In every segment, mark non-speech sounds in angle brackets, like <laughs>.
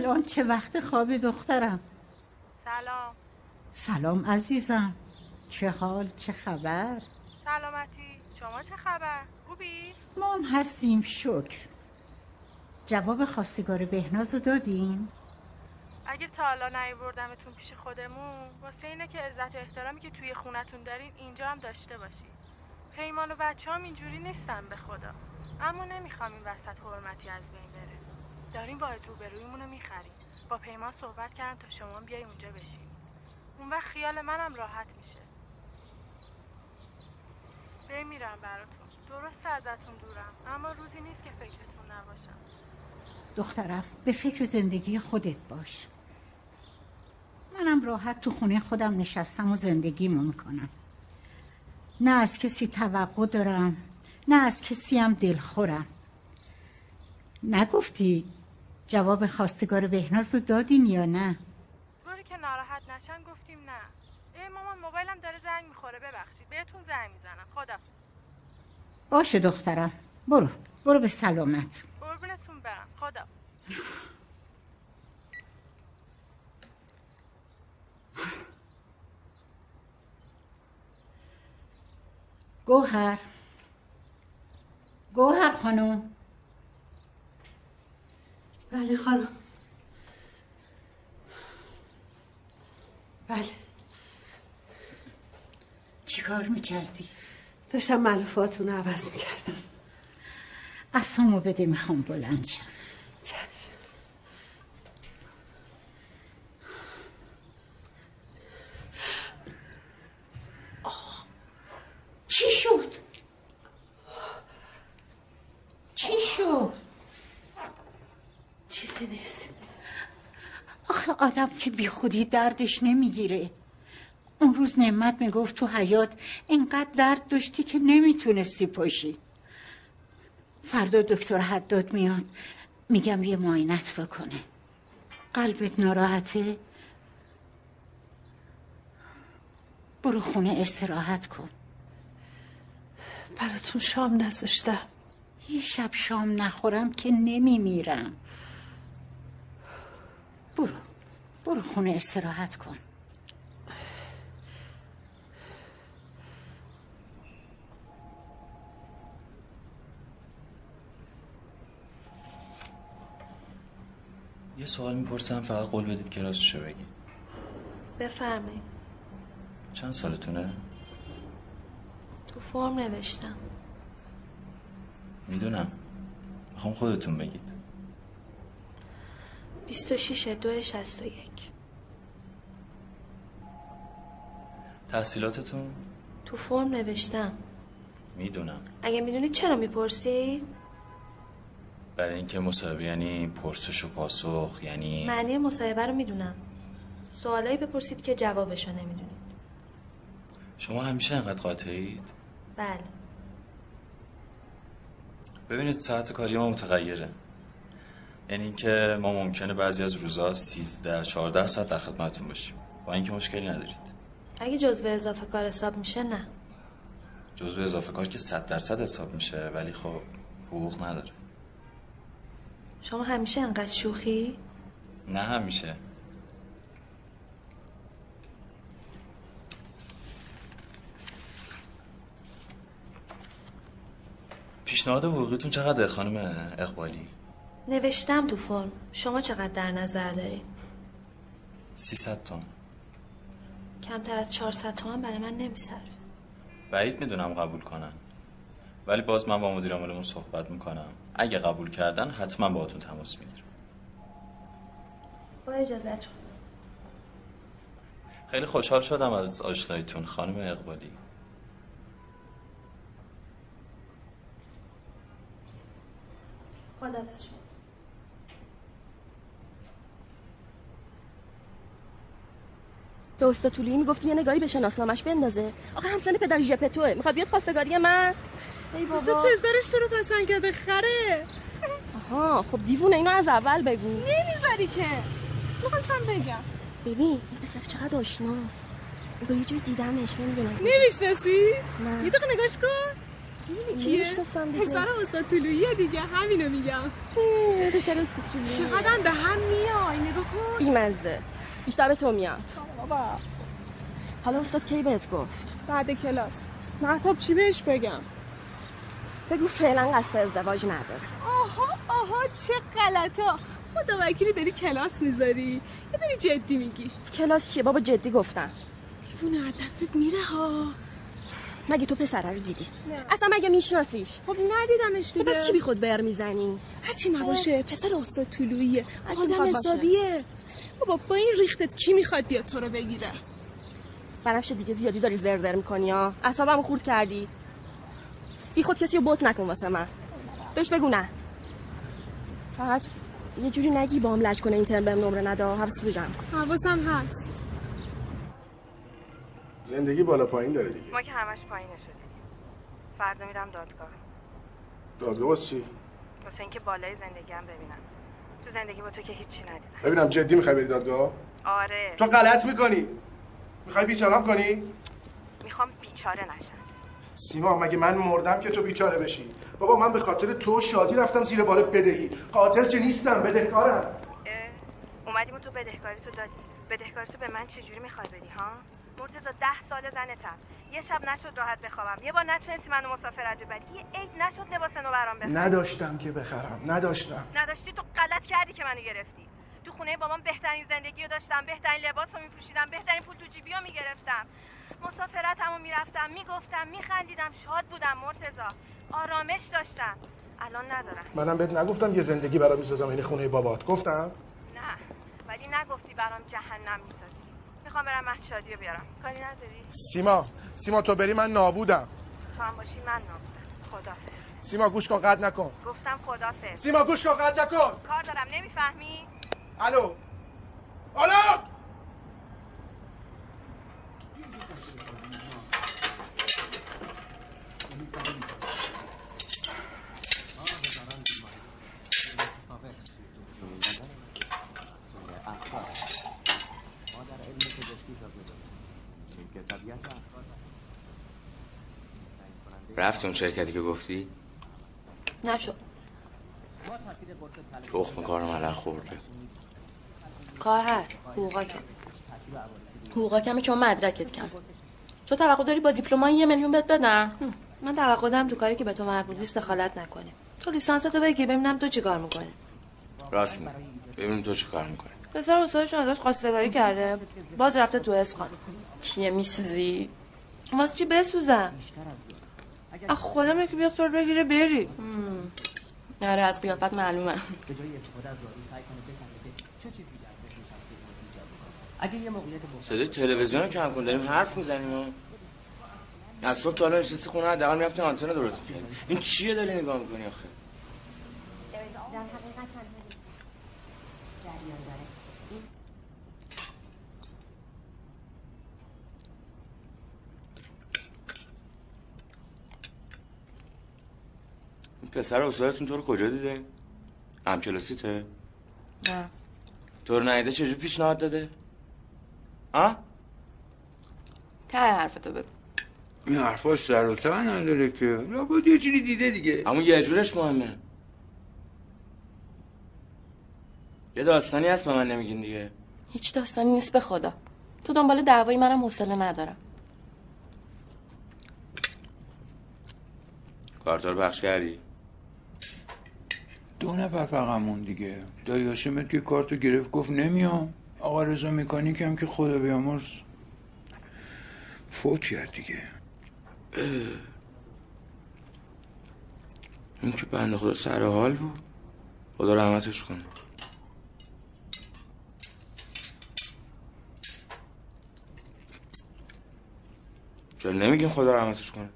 الان چه وقت خواب دخترم؟ سلام. سلام عزیزم. چه حال چه خبر؟ سلامتی. شما چه خبر؟ خوبی؟ ما هم هستیم شکر. جواب خواستگار بهنازو دادیم؟ اگه تا حالا نیوردمتون پیش خودمون واسه اینه که عزت و احترامی که توی خونتون دارین اینجا هم داشته باشید پیمان و بچه هم اینجوری نیستن به خدا. اما نمی‌خوام این وسط حرمتی از بین بره. داریم با روبرویمون رو می‌خریم. با پیمان صحبت کردم تا شما بیای اونجا بشین. اون وقت خیال منم راحت میشه. بمیرم براتون. درست ازتون دورم. اما روزی نیست که فکرتون نباشم دخترم به فکر زندگی خودت باش. منم راحت تو خونه خودم نشستم و زندگیمو می‌کنم. نه از کسی توقع دارم نه از کسی هم دلخورم. نگفتی جواب خواستگار بهناز رو دادین یا نه؟ طوری که ناراحت نشن گفتیم نه. ای مامان موبایلم داره زنگ می‌خوره. ببخشید. بهتون زنگ می‌زنم. خدا باشه دخترم. برو. برو به سلامت. قربونتون برم. خدا گوهر. گوهر خانم. بله خانم بله چیکار می‌کردی؟ داشتم ملفاتون رو عوض می‌کردم اصامو بده می‌خوام بلند شم چی شد؟ چی شد؟ چیزی نیست. آخه آدم که بی خودی دردش نمی‌گیره. اون روز نعمت می‌گفت تو حیات اینقدر درد داشتی که نمی‌تونستی پاشی. فردا دکتر حداد میاد. میگم یه معاینت بکنه. قلبت ناراحته؟ برو خونه استراحت کن. براتون شام نذاشتم یه شب شام نخورم که نمیمیرم. برو. برو خونه استراحت کن. یه سوال می‌پرسم فقط قول بدید که راستشو بگید بفرمایید. چند سالتونه؟ تو فرم نوشتم. می‌دونم. می‌خوام خودتون بگید. 26 دو 61 تحصیلاتتون؟ تو فرم نوشتم. می‌دونم. اگه می‌دونید چرا می‌پرسید؟ برای اینکه مصاحبه یعنی پرسش و پاسخ یعنی معنی مصاحبه رو می‌دونم. سوالایی بپرسید که جوابشو نمی‌دونید. شما همیشه انقدر قاطعید؟ بله. ببینید ساعت کاری ما متغیره. یعنی اینکه ما ممکنه بعضی از روزها 13 14 ساعت در خدمتتون باشیم. با اینکه مشکلی ندارید. اگه جزو اضافه کار حساب میشه نه. جزو اضافه کار که 100 درصد حساب میشه ولی خب حقوق نداره. شما همیشه انقدر شوخی؟ نه همیشه. پیشنهاد حقوقیتون چقدر خانم اقبالی؟ نوشتم تو فرم. شما چقدر در نظر دارید؟ 300 تومن کمتر از 400 تومن برای من نمیصرف. بعید می‌دونم قبول کنن. ولی باز من با مدیر عاملمون صحبت می‌کنم. اگه قبول کردن حتما باهاتون تماس می‌گیرم. با اجازتون خیلی خوشحال شدم از آشناییتون خانم اقبالی. خدافظ شما. به استاد طولی می‌گفتی یه نگاهی به شناسنامش بندازه. آخه همسن پدر ژپتوه می‌خواد بیاد خواستگاری من؟ ای بابا. پسرش تو رو پسند کرده خره. آها خب دیوونه اینو از اول بگو. نمی‌ذاری که. می‌خواستم بگم. ببین این پسر چقدر آشناست انگار یه جای دیدمش نمی‌دونم. نمی‌شناسی؟ نه. یه دقیقه نگاش کن. اینی کیه؟ پسر استاد طلوعیه دیگه. همینو میگم. پسر استوچولی چقدر به هم میای نگاه کن. بی مزده بیشتر به تو میاد. حالا استاد کی بهت گفت؟ بعد کلاس. محتاب چی بهش بگم؟ بگو فعلا قصد ازدواج نداره. آها آها چه غلطا خدا وکیلی داری کلاس می‌ذاری؟ یا داری جدی میگی. کلاس چیه؟ بابا جدی گفتم. دیوونه از دستت میره ها. مگه تو پسره رو دیدی؟ نه. اصلا مگه میشناسیش؟ خب ندیدمش دیگه. بس چی بی خود بر می‌زنی؟ هرچی نباشه پسر استاد طلوعیه. آدم. حسابیه. بابا با این ریختت کی می‌خواد بیاد تو رو بگیره؟ بنفش دیگه زیادی داری زرزر می‌کنی ها. اعصابمو خورد کردی. بی خود کسی رو بوت نکن واسه من. بهش بگو نه. فقط یه جوری نگی با هم لج کنه این ترم بهم نمره نده. حواست رو جمع کن. حواسم هست. زندگی بالا پایین داره دیگه. ما که همش پایینه شدیم. فردا میرم دادگاه. دادگاه واسه چی؟ واسه اینکه بالای زندگی هم ببینم. تو زندگی با تو که هیچی ندیدم. ببینم جدی می‌خوای بری دادگاه؟ آره. تو غلط می‌کنی. می‌خوای بیچارم کنی؟ می‌خوام بیچاره نشم. سیما مگه من مردم که تو بیچاره بشی؟ بابا من به خاطر تو شادی رفتم زیر بار بدهی. قاتل که نیستم بدهکارم. اومدیم و تو بدهکاری تو دادی. بدهکاری تو به من چجوری می‌خوای بدی ها؟ مرتضی ده سال زنتم. یه شب نشد راحت بخوابم. یه بار نتونستی منو مسافرت ببری. یه عید نشد لباس نو برام بخری نداشتم که بخرم. نداشتم. نداشتی؟ تو غلط کردی که منو گرفتی. تو خونه بابام بهترین زندگی رو داشتم. بهترین لباس رو میپوشیدم. بهترین پول تو جیبی رو می‌گرفتم. مسافرتمو می‌رفتم می‌گفتم میخندیدم. شاد بودم مرتزا آرامش داشتم. الان ندارم. منم بهت نگفتم یه زندگی برات می‌سازم. این خونه بابات. گفتم؟ نه. ولی نگفتی برام جهنم می‌سازی. می‌خوام برم مهد شادی رو بیارم. کاری نداری؟ سیما سیما تو بری من نابودم. تو هم باشی من نابودم. خدافظ. سیما گوش کن قد نکن. گفتم خدافظ. سیما گوش کن قد نکن. کار دارم نمی‌فهمی؟ الو. الو! رفت اون شرکتی که گفتی؟ نشد. تخم کار ملخ خورده. کار هست حقوقا کم. حقوقا کمه چون مدرکت کم. تو توقع داری با دیپلمای یه میلیون بهت بدن. من توقع دارم تو کاری که به تو مربوط نیست دخالت نکنه تو لیسانس تو بگیر ببینم تو چیکار می‌کنی. راست میگی. ببینیم تو چی کار می‌کنی. پسر استادشون ازش خواستگاری کرده. باز رفته تو اسخان چیه میسوزی؟ واسه چی بسوزم؟ خودم که بیاد سر بگیره بری. آره از قیافت معلومه. صدای تلویزیون رو کم کن داریم حرف می‌زنیم. و از صبح تا حالا نشستی خونه حداقل می‌رفتی آنتن درست می‌کردی. این چیه داری نگاه می‌کنی آخه این پسر استادتون تو رو کجا دیده؟ همکلاسیته؟ نه. تو رو ندیده چجور پیشنهاد داده؟ آه؟ ته حرفتو بگو. این حرفاش سر و ته نداره که. لابد یه جوری دیده دیگه. اما یه جورش مهمه. یه داستانی هست به من نمیگین دیگه. هیچ داستانی نیست به خدا. تو دنبال دعوایی منم حوصله ندارم. کارتا رو بخش کردی؟ دو نفر فقط مون دیگه. دایی هاشمت که کارتو گرفت گفت نمیام. آقا رضا مکانیک هم که خدا بیامرز. فوت کرد دیگه. این که بنده خدا سر حال بود. خدا رحمتش کنه. چرا نمیگین خدا رحمتش کنه؟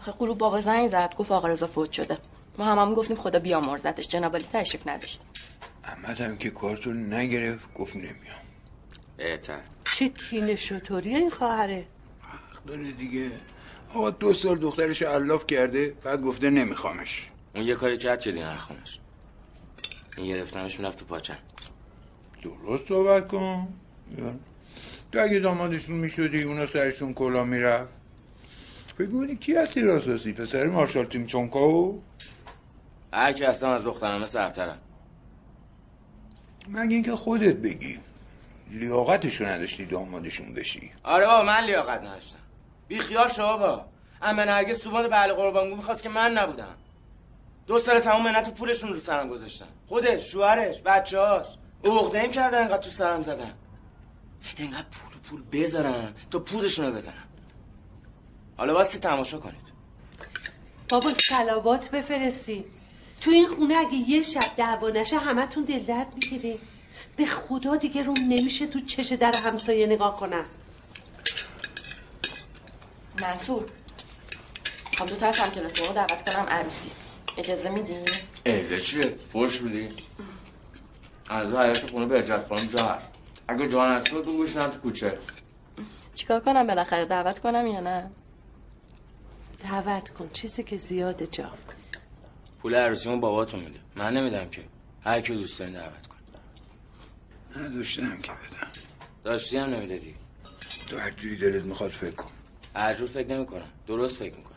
آخه قلوب بابا زنگ زد. گفت آقا رضا فوت شده. ما هم هم گفتیم خدا بیامرزتش. جناب علی تشریف نداشت احمد هم که کارتو نگرفت گفت نمیام. بهتر. چه کین شطوری این خواهره. داره دیگه. آقا دو سال دخترش علاف کرده بعد گفته نمیخوامش. اون یه کاری کرد شدی نخونش این گرفتمش می‌رفت تو پاچم درست صحبت کن. تو اگه دامادشون می‌شدی اونا سرشون کلا می‌رفت. فکر می‌کنی کی هستی راساسی پسر مارشال تیم تونکو هر کی هستم از دخترانه سرترم مگه اینکه خودت بگی. لیاقتشو نداشتی دامادشون بشی. آره بابا من لیاقت نداشتم. بی خیال شو بابا. اما نرگس تو باد بله قربانگو می‌خواست که من نبودم. دو سال تمام منت و پولشون رو سرم گذاشتن. خودش شوهرش بچه‌هاش. عقده ایم کردن انقدر تو سرم زدن. اینقدر پول پول بذارم تا پوزشون رو بزنم حالا واسه تماشا کنید. بابا سلابات بفرستی. تو این خونه اگه یه شب دعوا نشه همتون دل درد می‌گیره به خدا دیگه روم نمیشه تو چش در همسایه نگاه کنم منصور خب دو تا از همکلاسی رو دعوت کنم عروسی اجازه میدی؟ ایزه چیه؟ فرش میدی؟ از حیات خونه به اجاز کنم جا هست اگه جا هست تو گوش تو کوچه چیکار کنم بالاخره دعوت کنم یا نه؟ دعوت کن چیزی که زیاده جا پول عروسیمون باباتون میده. من نمیدم که هر کی دوست دارین دعوت کن نداشتم که بدم. داشتی هم نمی‌دادی. تو هر جوری دلت می‌خواد فکر کن. هر جور فکر نمی‌کنم. درست فکر می‌کنم.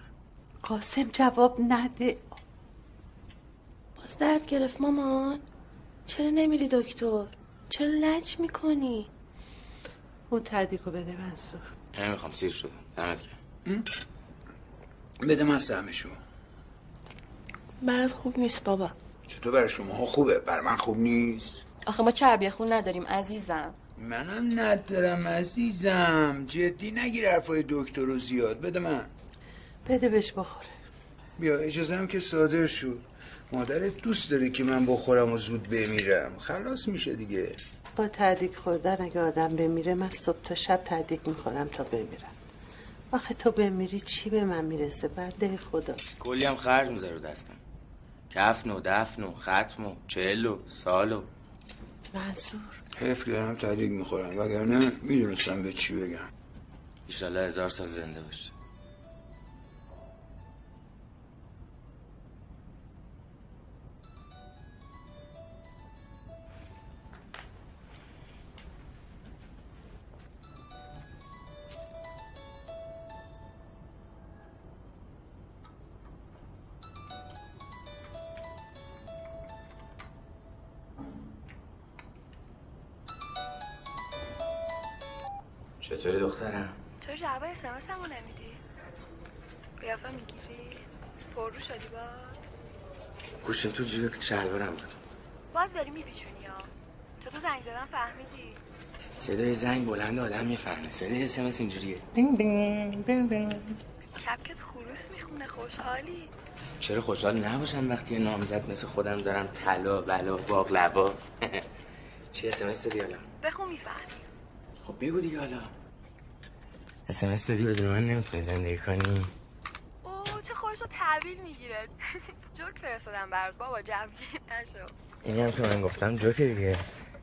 قاسم جواب نده. باز درد گرفت مامان. چرا نمیری دکتر؟ چرا لج می‌کنی؟ اون تدیکو بده منصور. نمی‌خوام سیر شدم دمت گرم. بده من سهمشو برات خوب نیست بابا. چطور برای شما خوبه؟ بر من خوب نیست. آخه ما چربی خون نداریم عزیزم. منم ندارم عزیزم. جدی نگیر حرفای دکتر رو زیاد. بده من. بده بهش بخوره. بیا اجازه هم که صادر شد مادرت دوست داره که من بخورم و زود بمیرم. خلاص میشه دیگه. با تعدیق خوردن اگه آدم بمیره من صبح تا شب تعدیق می‌خورم تا بمیرم. آخه تو بمیری چی به من می‌رسه؟ بنده خدا. کلی هم خرج می‌ذاره دستم. کفن و دفن و ختم و چهل و سال و منصور. حیف که دارم تعدیق می‌خورم. وگرنه می‌دونستم به چی بگم. ایشالله هزار سال زنده باشه چطوری دخترم؟ چرا جواب اسمس همو نمیدی؟ قیافه می‌گیری؟ پررو شدی با؟ گوشم تو جیب شلوارم بود باز داری میپیچونی ها چطور زنگ زدن فهمیدی؟ صدای زنگ بلند آدم می‌فهمه صدای اسمس اینجوریه کپکت خروس می‌خونه خوشحالی چرا خوشحال نباشم وقتی یه نامزد مثل خودم دارم طلا بلا باقلبا <laughs> چی اسمس حالا بخون می‌فهمی خب بگو دیگه حالا. اسمس دادی بدون من نمی‌تونی زندگی کنی. اوه چه خوش رو تحویل می‌گیره. <laughs> جوک فرستادم برات. بابا جمعی نشو. اینی هم که من گفتم جوک دیگه.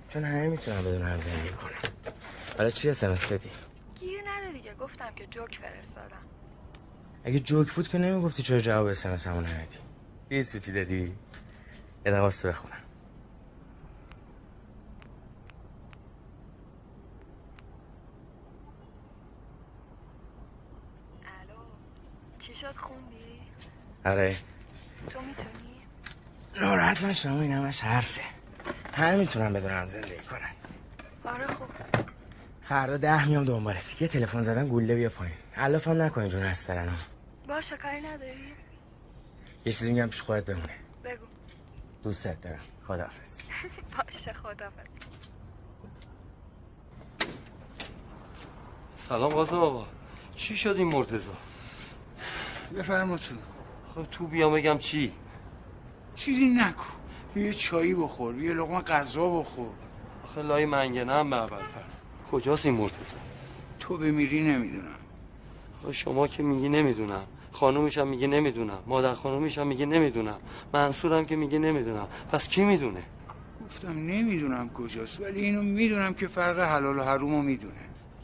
چون همه می‌تونم بدون هم زندگی کنم حالا چی اسمس دادی؟ گیر نده دیگه. گفتم که جوک فرستادم. اگه جوک بود که نمی‌گفتی چرا جواب اسمس همون ندی؟ یه سوتی دادی. یه دقیقه بخونم چی شد خوندی؟ آره. تو می‌تونی؟ ناراحت نشم این همش حرفه. همه می‌تونم بدونم زندگی کنن. آره خوب. فردا ده میام دنبالت یه تلفن زدم گوله بیا پایین. علاف هم نکنی جون هسترنم باشه کاری نداری؟ یه چیزی میگم پیش خودت بمونه. بگو. دوستت دارم. خداحافظ. <laughs> باشه خدافظ سلام قاسم آقا. چی شد این مرتزا بفرما تو. خب تو بیام بگم چی؟ چیزی نکن یه چایی بخور یه لقمه غذا بخور. آخه لای منگنه هم به فرض. کجاست این مرتزا تو بمیری نمی‌دونم. آخه شما که میگی نمی‌دونم. خانومش هم میگه نمی‌دونم. مادر خانومش هم میگه نمی‌دونم. منصورم که میگه نمی‌دونم. پس کی می‌دونه؟ گفتم نمی‌دونم کجاست ولی اینو می‌دونم که فرق حلال و حرومو می‌دونه.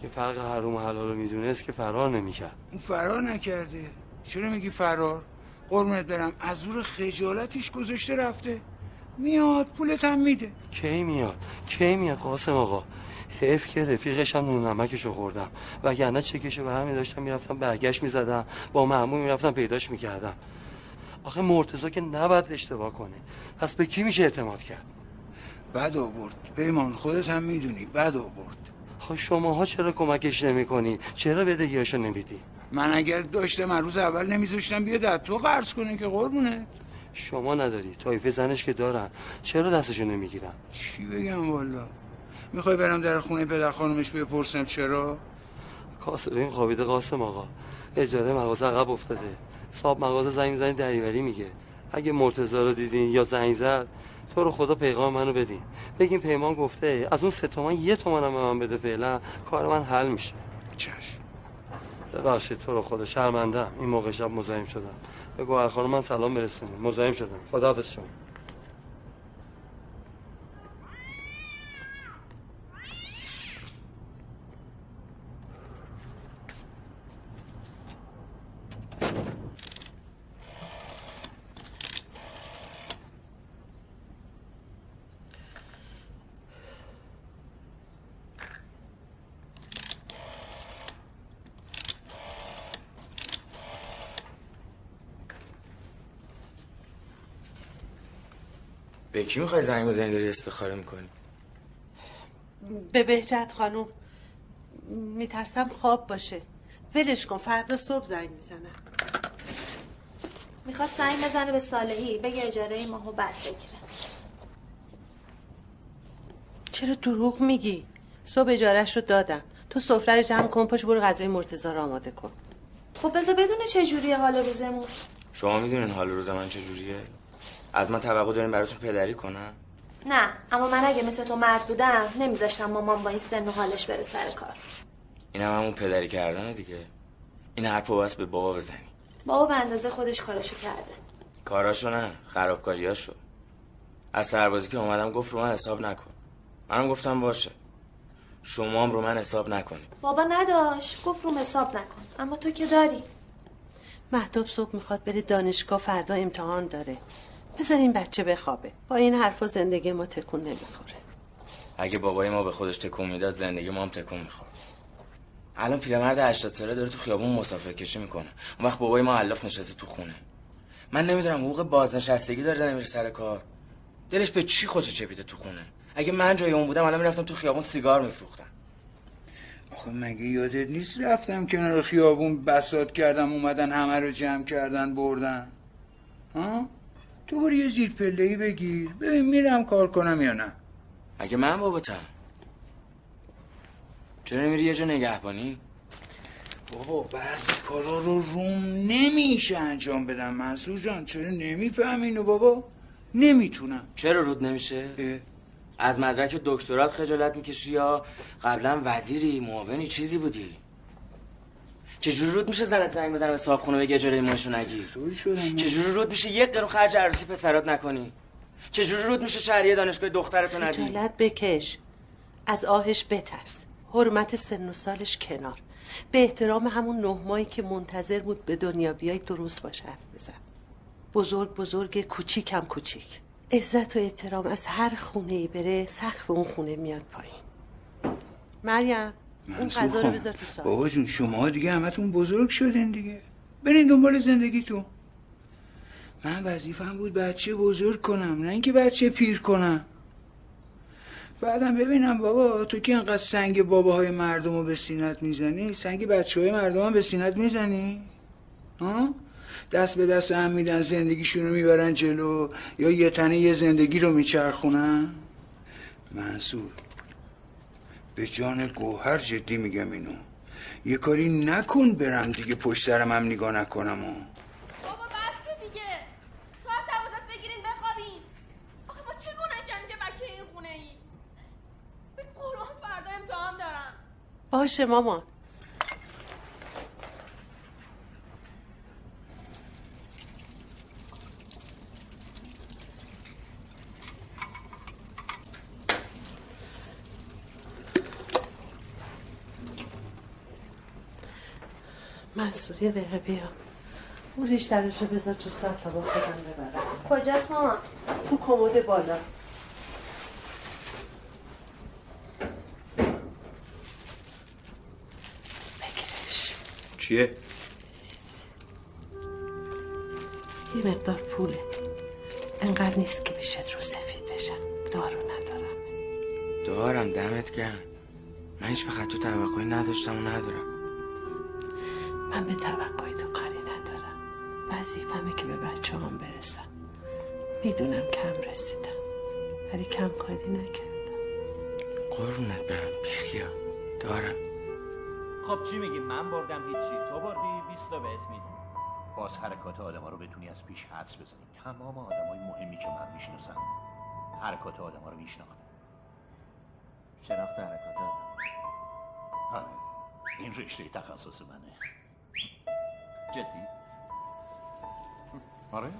که فرق حروم و حلال رو می‌دونست که فرار نمی‌کرد. اون فرار نکرده. چرا میگی فرار؟ قرمت برم. از زور خجالتش گذاشته رفته. میاد پولت هم میده. کی میاد؟ کی میاد؟ قاسم آقا حیف که رفیقش هم نون نمکشو خوردم. وگرنه چکشو به همین داشتم می‌رفتم برگشت می‌زدم. با معمول می‌رفتم پیداش می‌کردم. آخه مرتزا که نباید اشتباه کنه. پس به کی میشه اعتماد کرد؟ بد آورد. پیمان خودت هم می‌دونی. بد آورد. ها شماها چرا کمکش نمی‌کنی؟ چرا بدهیاشو نمیدی؟ من اگر داشته من روز اول نمیذاشتم بیاد از تو قرض کنه که قربونه شما نداری. طایفه زنش که دارن. چرا دستشو نمی‌گیرن؟ چی بگم والا؟ می‌خوای برم در خونه پدر خانمش بپرسم چرا؟ کاسبه خوابیده قاسم آقا. اجاره مغازه عقب افتاده. صاحب مغازه زنگ می‌زنی دریوری میگه. اگه مرتضی رو دیدین یا زنگ زد تو رو خدا پیغام منو بدین. بگین پیمان گفته از اون سه تومن یه تومن هم به من بده فعلا. کار من حل میشه. چشم. ببخشید تو رو خدا شرمنده این موقع شب مزاحم شدم. بگو خانم من سلام برسونیم مزاحم شدم. خداحافظ شما. کی می‌خوای زنگ بزنی داری استخاره می‌کنی؟ به بهجت خانوم میترسم خواب باشه. ولش کن فردا صبح زنگ می‌زنم. می‌خواست زنگ بزنه به صالحی بگه اجاره ماهو بعد بگیره. چرا دروغ میگی؟ صبح اجارهش رو دادم. تو سفره رو جمع کن پاش برو غذای مرتضی رو آماده کن. خب بذار بدونه چه جوریه حال روزمون. شما می‌دونین حال روز من چجوریه از من توقع دارین براتون پدری کنم؟ نه اما من اگه مثل تو مرد بودم نمیذاشتم مامان با این سن و حالش بره سر کار. این هم همون پدری کردنه دیگه. این حرف رو بس به بابا بزنی. بابا به اندازه خودش کارشو کرده. کاراشو نه خرابکاریاشو. از سربازی که اومدم گفت رو من حساب نکن. منم گفتم باشه. شما هم رو من حساب نکنید بابا نداشت گفت روم حساب نکن. اما تو که داری. مهداب صبح می‌خواد بره دانشگاه فردا امتحان داره. بذار این بچه بخوابه. با این حرفا زندگی ما تکون نمی‌خوره. اگه بابای ما به خودش تکون می‌داد زندگی ما هم تکون می‌خورد. الان پیرمرد 80 ساله داره تو خیابون مسافر کشی می‌کنه. اون وقت بابای ما علاف نشسته تو خونه. من نمی‌دونم حقوق بازنشستگی داره نمیره سر کار. دلش به چی خوشه چپیده تو خونه؟ اگه من جای اون بودم الان می‌رفتم تو خیابون سیگار میفروختم. آخه مگه یادت نیست رفتم کنار خیابون بسات کردم اومدن همه رو جمع کردن بردن؟ ها؟ تو برو یه زیر پلهی بگیر. ببین میرم کار کنم یا نه. اگه من باباتم؟ چرا نمیری یه جا نگهبانی؟ بابا بعضی کارا رو روم نمیشه انجام بدم. منصور جان چرا نمی‌فهمی اینو بابا؟ نمی‌تونم. چرا رود نمیشه؟ از مدرک دکترات خجالت می‌کشی یا قبلا وزیری معاونی چیزی بودی؟ چجوری رود میشه زنت زنگ بزنه به صاحب خونه بگه اجاره ماشو نگیر؟ چجوری رود میشه یک قرون خرج عروسی پسرات نکنی؟ چجوری رود میشه شهریه دانشگاه دخترتو ندی خجالت بکش. از آهش بترس. حرمت سن و سالش کنار. به احترام همون نه ماهی که منتظر بود به دنیا بیای درست باش حرف بزن. بزرگ بزرگ کوچیک هم کوچیک. عزت و احترام از هر خونه ای بره سقف اون خونه میاد پایین. مریم. اون غذا رو بذار تو بابا جون شما دیگه همتون بزرگ شدین دیگه. برین دنبال زندگیتون. من وظیفم بود بچه بزرگ کنم نه اینکه بچه پیر کنم. بعدم ببینم بابا تو که انقدر سنگ باباهای مردم رو به سینت می‌زنی؟ سنگ بچه های مردم هم به سینت می‌زنی؟ ها؟ دست به دست هم میدن زندگیشون رو می‌برن جلو یا یه تنه یه زندگی رو میچرخونن؟ منصور. به جان گوهر جدی میگم اینو. یه کاری نکن برم دیگه پشت سرم هم نگاه نکنم و. بابا بس دیگه. ساعت دوازده است بگیرین بخوابین آخه ما چه گناه کردیم که بچه این خونه ای به قرآن فردا امتحان دارم. باشه مامان. منصور یه دقیقه بیا. اون ریش درشو بذار تو سر تا با خودم ببرم. کجاست مامان؟ تو کمد بالا. بگیرش. چیه؟ یه مقدار پوله. انقدر نیست که بشه رو سفید بشم. دارو ندارم. دارم دمت گرم. من هیچ فقط تو توقعی نداشتم و ندارم. من به توقعی تو کاری ندارم. وظیفمه که به بچه هم برسم. می‌دونم کم رسیدم ولی کم کاری نکردم. قربونت برم بیخیا دارم. خب چی میگی؟ من بردم هیچی. تو بردی 20 تا بهت میدم. باز حرکات آدما رو بتونی از پیش حدس بزنی. تمام آدمای مهمی که من می‌شناسم حرکات آدما رو میشناختم شناخت حرکات آدم آره. این رشته تخصص منه. جدی؟ آره.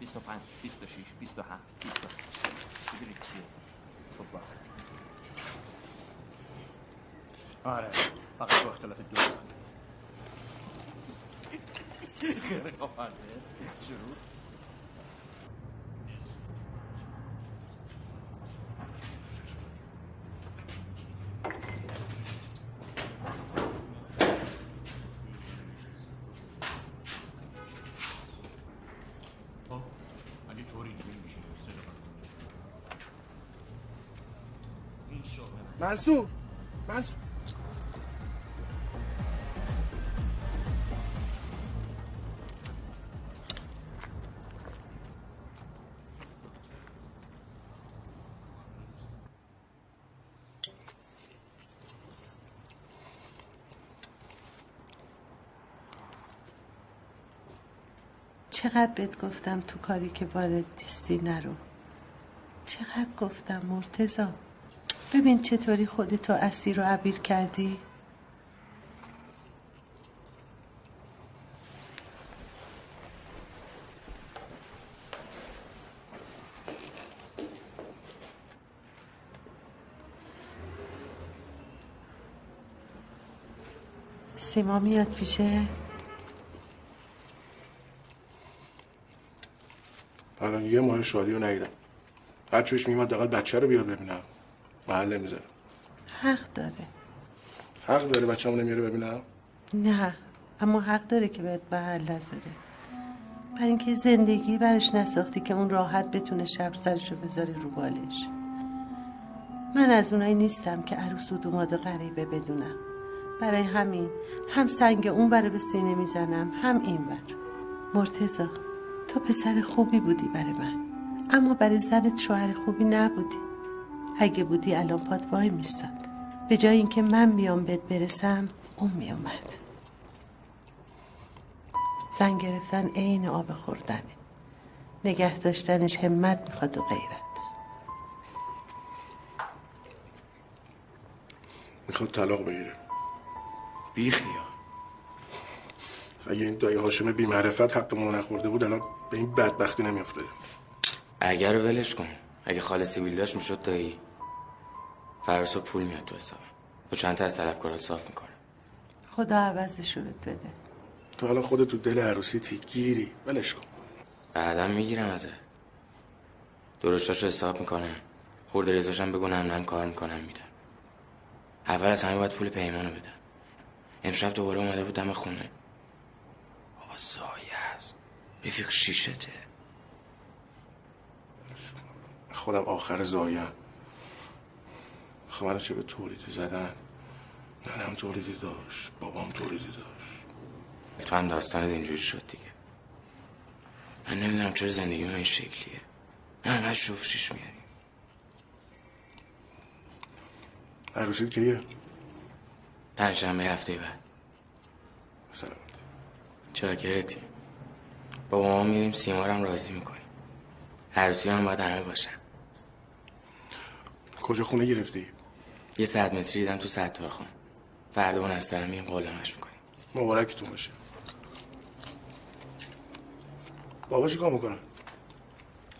25 26 27 28 می‌دونی چیه تو با آره. فقط با اختلاف دو سال. خیلی خفنه شروع اگه طوری نمیشه منصور منصور. چقدر بهت گفتم تو کاری که وارد نیستی نرو؟ چقدر گفتم مرتزا ببین چطوری خودتو اسیر و عبیر کردی. سیما میاد پیشه؟ الان یه ماه شادی رو ندیدم. هر چوش میماد دقیقا بچه رو بیار ببینم. محل نمی‌ذارم. حق داره. حق داره بچه همو نمیاره ببینم؟ نه اما حق داره که بهت محل نذاره. برای اینکه زندگی برش نساختی که اون راحت بتونه شب سرشو بذاره رو بالش. من از اونایی نیستم که عروس و دوماد و غریبه بدونم. برای همین هم سنگ اون بره به سینه می‌زنم هم این بر مرتزا تو پسر خوبی بودی برای من. اما برای زنت شوهر خوبی نبودی. اگه بودی الان پات وای میستاد. به جای اینکه من بیام بهت برسم اون میومد. زن گرفتن عین آب خوردنه. نگه داشتنش همت می‌خواد و غیرت. می‌خواد طلاق بگیره. بیخیا اگه این دایی هاشم بی معرفت حقمون نخورده بود الان به این بدبختی نمیافته اگر ولش کن. اگه خاله سیبیل داشت می‌شد دایی. فراسو پول میاد تو حسابم. با چند تا از طلبکارات صاف می‌کنه خدا عوضشو بهت بده. تو حالا خودت تو دل عروسیتی گیری ولش کن. بعدم می‌گیرم ازت. درشتاشو حساب می‌کنم. خورده ریزاشم بگو نم نم کار می‌کنم میدم. اول از همه باید پول پیمانو بدم. امشب دوباره اومده بود دم خونه. بابا زایه است. رفیق شیشته. خودم آخر زایم خب منو چه به تولیدی زدن. ننم تولیدی داشت بابام تولیدی داشت. تو هم داستانت اینجوری شد دیگه. من نمی‌دونم چرا زندگی این شکلیه. من همه شفشیش میاریم عروسیت کیه؟ پنجشنبه هفته بعد. سلامت. چاکرتی با ماما میریم سیما رو هم راضی می‌کنیم عروسی هم باید همه باشن. کجا خونه گرفتی؟ یه صد متری دیدم تو ستار خان فردا اون از میریم قولمش می‌کنیم. مبارکتون باشه. بابا چی کار می‌کنه؟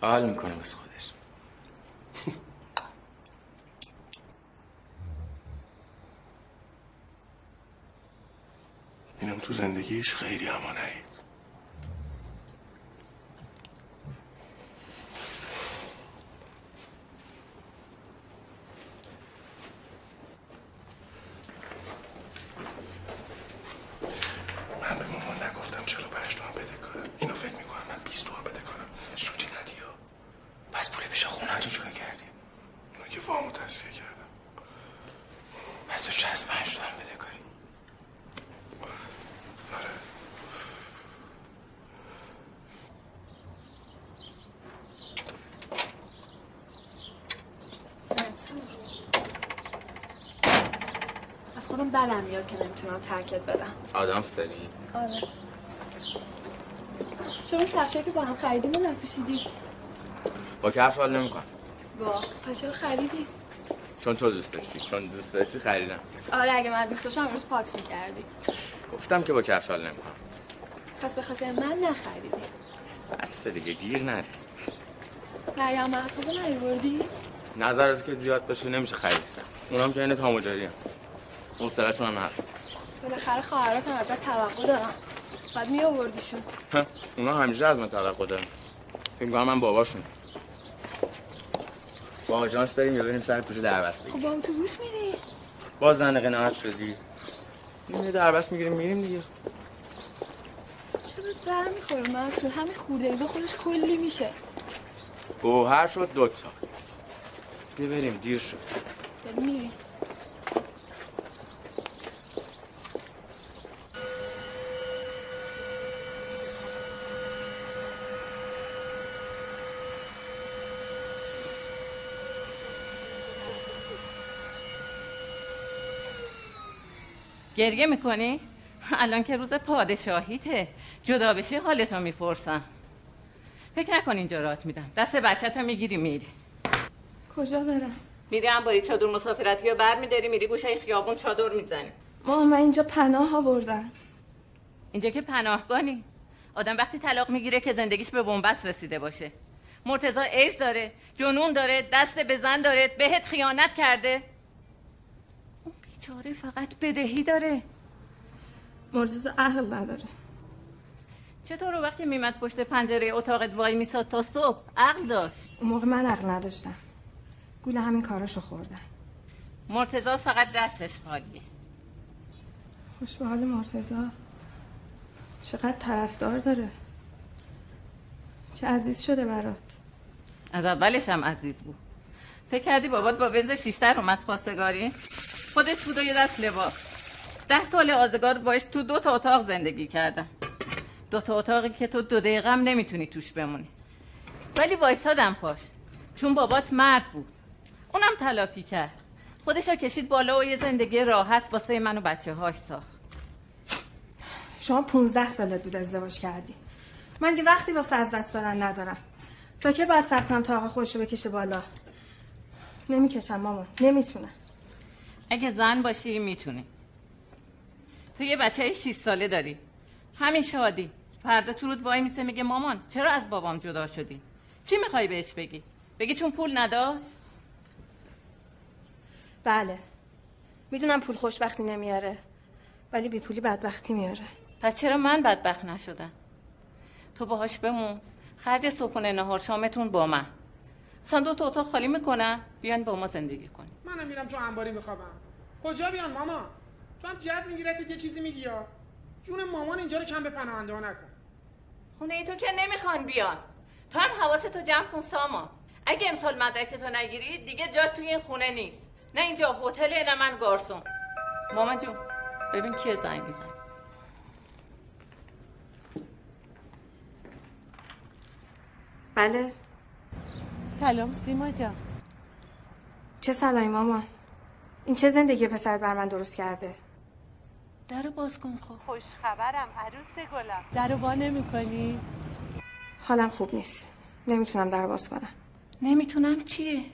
حال می‌کنه بس خودش. اینم تو زندگیش خیلی امانه ای پیش خونه تو چیکار کردی من که وامو تصفیه کردم از تو 65 تومن بده کاری آره منصور از خودم بدم میاد که نمی‌تونم ترکت بدم. آدامس داری؟ آره. این کفشایی که با هم خریدیم رو نپوشیدی. با کفش حال نمیکن با. پس چرا خریدی؟ چون تو دوست داشتی. چون دوست داشتی خریدم. آره اگه من دوست داشتم امروز پاک می‌کردی. گفتم که با کفش حال نمیکن پس به خاطر من نخریدی. بس دیگه گیر نده. مریم محتوبه نیوردی؟ نظر از که زیاد باشه نمیشه خرید کرد. اونام که این تاموجاری هم حوصله‌شون هم ندارم بالاخره خواهراتم ازت توقع دارم بعد می آوردیشون ها، اونا همیشه از من توقع دارن. فکر می‌کنم من باباشون با آژانس بریم یا بریم سر کوچه دربست بگیریم. خب با اتوبوس میری باز زن قناعت شدی. یه دربست می‌گیریم میریم دیگه. چرا بر می‌خوره منصور همین خورده ایزا خودش کلی میشه. گوهر شد دوتا. بیا بریم دیر شد. داری گریه می‌کنی؟ الان که روز پادشاهیته. جدا بشی حالتو می‌پرسم. فکر نکن اینجا رات میدم. دست بچه تا می‌گیری میری. کجا برم؟ میری انباری چادر مسافرتی رو بر میداری میری گوشه خیابون چادر می‌زنی. ماما من اینجا پناه آوردن اینجا که پناهگانی. آدم وقتی طلاق می‌گیره که زندگیش به بنبست رسیده باشه. مرتضی ایز داره جنون داره دست به زن داره بهت خیانت کرده. بیچاره فقط بدهی داره. مرتضی عقل نداره. چطور وقتی میمد پشت پنجره اتاقت وای میساد تا صبح؟ عقل داشت. اون موقع من عقل نداشتم. گول همین کاراشو خوردن مرتضی فقط دستش خالیه خوش به حال مرتضی. چقدر طرفدار داره. چه عزیز شده برات. از اولش هم عزیز بود. فکر کردی بابات با بنز شیشتر اومد خواستگاری؟ خودش بود و یه دست لباس. ده سال آزگار باش تو دو تا اتاق زندگی کردم. دو تا اتاقی که تو دو دقیقه هم نمی‌تونی توش بمونی. ولی وایسادم پاش. چون بابات مرد بود. اونم تلافی کرد. خودش کشید بالا و یه زندگی راحت واسه من و بچه هاش ساخت. شما 15 سالت بود ازدواج کردی. من دیگه وقتی واسه از دست دادن ندارم. تا که باید سب کنم تا آقا خودشو بکشه بالا. نمی‌کشم مامان. نمی‌تونم. اگه زن باشی می‌تونی. تو یه بچه 6 ساله داری. همین شادی. فردا تو رود وای میسه میگه مامان چرا از بابام جدا شدی؟ چی می‌خوای بهش بگی؟ بگی چون پول نداشت؟ بله. می‌دونم پول خوشبختی نمیاره ولی بی پولی بدبختی میاره. پس چرا من بدبخت نشدم؟ تو باهاش بمون. خرج صبحونه نهار شامتون با من. اصلا دو تا اتاق خالی می‌کنن بیان با ما زندگی کن منم میرم تو انباری میخوابم. کجا بیان ماما؟ تو هم جد می‌گیرد یه چیزی میگی یا؟ جون مامان اینجا رو کم به پناهنده ها نکن. خونه ای تو که نمی‌خوان بیان. تو هم حواستو جمع کن سامان. اگه امسال مدرکتو نگیری دیگه جا توی این خونه نیست. نه اینجا هتل نه من گارسون. مامان جون ببین کیه زنگ میزن بله. سلام سیما جان. چه سلامی مامان؟ این چه زندگی پسر بر من درست کرده؟ درو باز کن خب. خوش خبرم عروس گلم. درو وا نمی‌کنی حالم خوب نیست. نمی‌تونم در باز کنم. نمی‌تونم چیه؟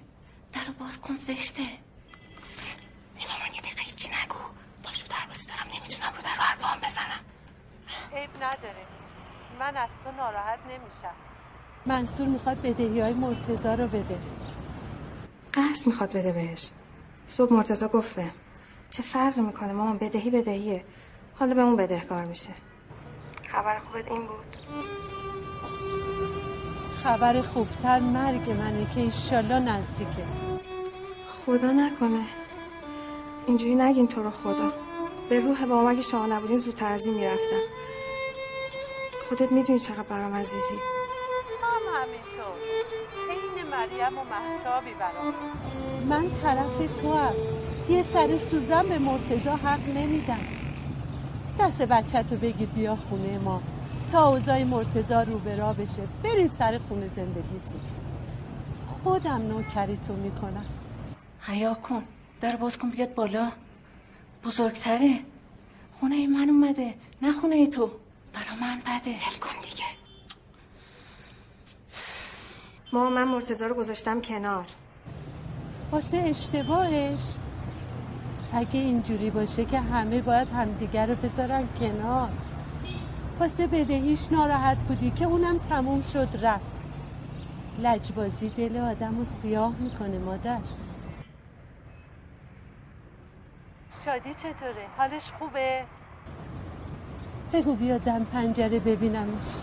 درو باز کن زشته. ای مامان یه دقیقه هیچی نگو. باشو در باز دارم. نمی‌تونم رو در رو حرفام بزنم. عیب نداره. من از تو ناراحت نمیشم. منصور می‌خواد بدهی های مرتزا رو بده. قرض می‌خواد بده بهش. صبح مرتزا گفت بهم چه فرقی می‌کنه مامان؟ بدهی بدهیه. حالا به اون بدهکار میشه. خبر خوبت این بود. خبر خوبتر مرگ منه که ایشالله نزدیکه. خدا نکنه. اینجوری نگین تو رو خدا. به روح بابام اگه شما نبودین زودتر از این می‌رفتم خودت می‌دونی چقدر برام عزیزی. همینطور این مریم و محتابی برام من طرف تو هم. یه سر سوزن به مرتزا حق نمیدم. دست بچه تو بگیر بیا خونه ما. تا اوضاع مرتزا رو به راه بشه برید سر خونه زندگیتون خودم نوکریتون می‌کنم. حیا کن در باز کن بیاد بالا. بزرگتره. خونه ای من اومده نه خونه ای تو. برا من بده. هل کن دیگه. ما من مرتزا رو گذاشتم کنار. واسه اشتباهش. اگه اینجوری باشه که همه باید همدیگر رو بذارن کنار. واسه بدهیش ناراحت بودی که اونم تموم شد رفت. لجبازی دل آدم رو سیاه می‌کنه مادر. شادی چطوره؟ حالش خوبه؟ بگو بیا دم پنجره ببینمش.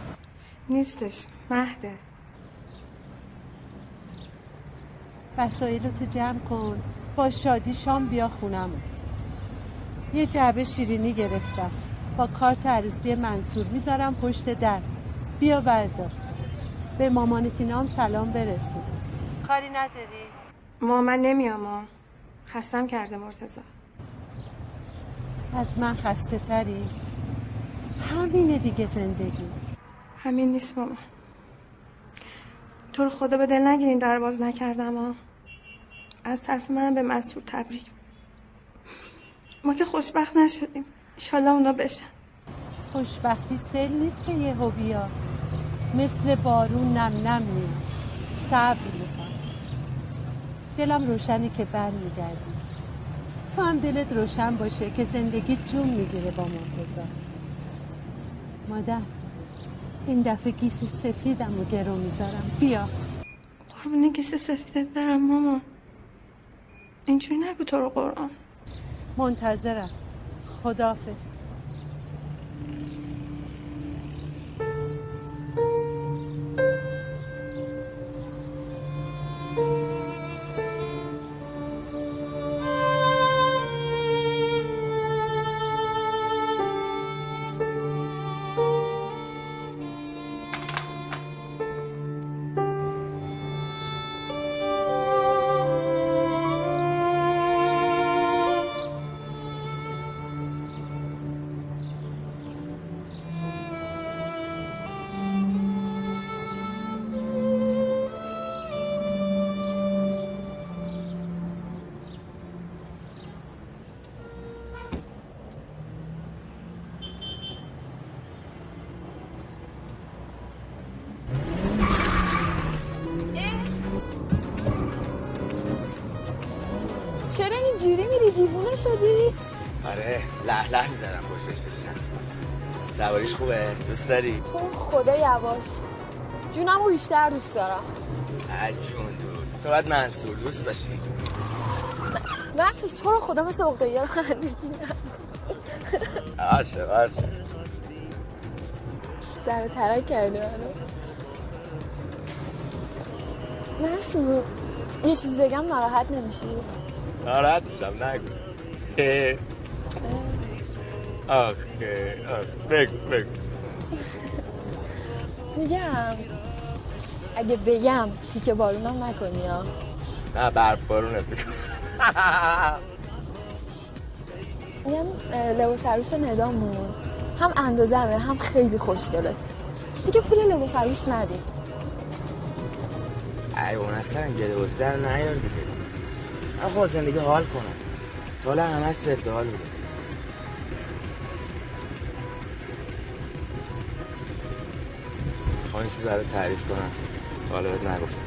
نیستش مهده. وسایل رو تو جمع کن. با شادی شام بیا خونم. یه جعبه شیرینی گرفتم. با کارت عروسی منصور می‌ذارم پشت در. بیا بردار. به مامانت اینا هم سلام برسون. کاری نداری؟ ما من نمیام ما خستم کرده مرتزا از من خسته تری؟ همینه دیگه زندگی. همین نیست ماما تو رو خدا به دل نگیرین در باز نکردم ها از طرف من به منصور تبریک. ما که خوشبخت نشدیم. ایشالله اونا بشن. خوشبختی سل نیست که یه بیا مثل بارون نم نم میاد صبر می‌خواد دلم روشنه که بر میگردی تو هم دلت روشن باشه که زندگی جون می‌گیره با منتظر مادر این دفعه گیس سفیدم رو گرو می‌ذارم. بیا. قربون گیس سفیدت برم ماما اینجوری نگو تو رو قرآن. منتظرم. خدافز سواریش خوبه دوست داری؟ تو خدا یواش. جونمو بیشتر دوست دارم. جون دوست. تو باید منصور دوست باشی. منصور تو رو خدا مثل اقدایی رو خندگی باشه باشه. سر ترک کرده منو. منصور یه چیز بگم ناراحت نمیشی؟ ناراحت میشم نگو. آخه بگو بگو. میگم. اگه بگم تیکه بارونم نکنی ها نه برف بارونت بگو میگم لباس عروس ندامون. هم اندازه همه هم خیلی خوشگله. دیگه پول لباس عروس ندیم. ای اون اصلا لباس در نیار دیگه. من خود زندگی حال کنم. تا حالا همش ضد حال بوده. می‌خوام چیزی برای تعریف کنم. تا حالا بهت نگفتم.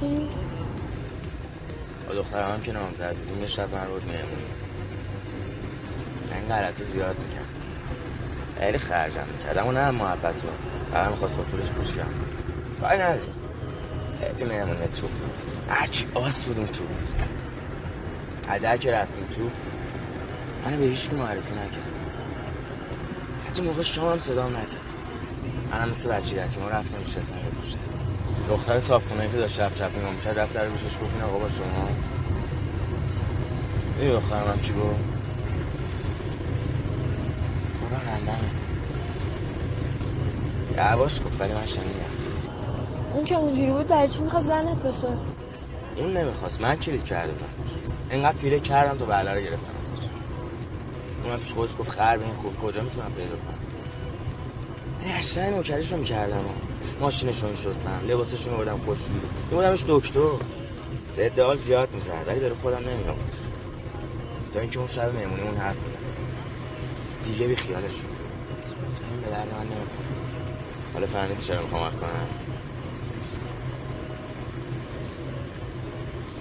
چی؟ با دخترم هم که نامزد بودیم یه شب من بود مهمونی این غلط زیاد می‌کرد. خیلی خرجم می‌کرد اما نه محبت رو. برای می‌خواست با پولش پوشم کاری نداریم. خیلی مهمونی تو. هرچی آس بودیم تو. بود عده که رفتیم تو منو به هیچ معرفی نکرد حتی موقع شام هم صدا نکرد. منم مثل بچه یتیما رفتم نشستم یه پوشه دختر صابخونه که داشت چپ چپ نگاه می‌کرد رفت در گوشش گفت این آقا با شما این دخترم هم چی گفت؟ برا رندمه. یواش گفت ولی من شنیدم. اون که اونجوری بود برای چی می‌خواد زنت بشه؟ اون نمی‌خواست من کلید کرده بودم اینقدر پیره کردم تو بله رو گرفتم. اونم پیش خودش گفت خر این خوب کجا می‌تونم پیدا کنم؟ من اشتای نوکریش رو می‌کردم. ماشینش رو میشستم لباسش رو میبردم خوش. میبردمش دکتر. ادعال زیاد می‌زد ولی برای خودم نمیام تا اینکه اون شب مهمونیمون حرف می‌زد. دیگه بی خیالش شد. گفتم به درد من نمی‌خوره. حالا فهمیدی چرا می‌خوام کنم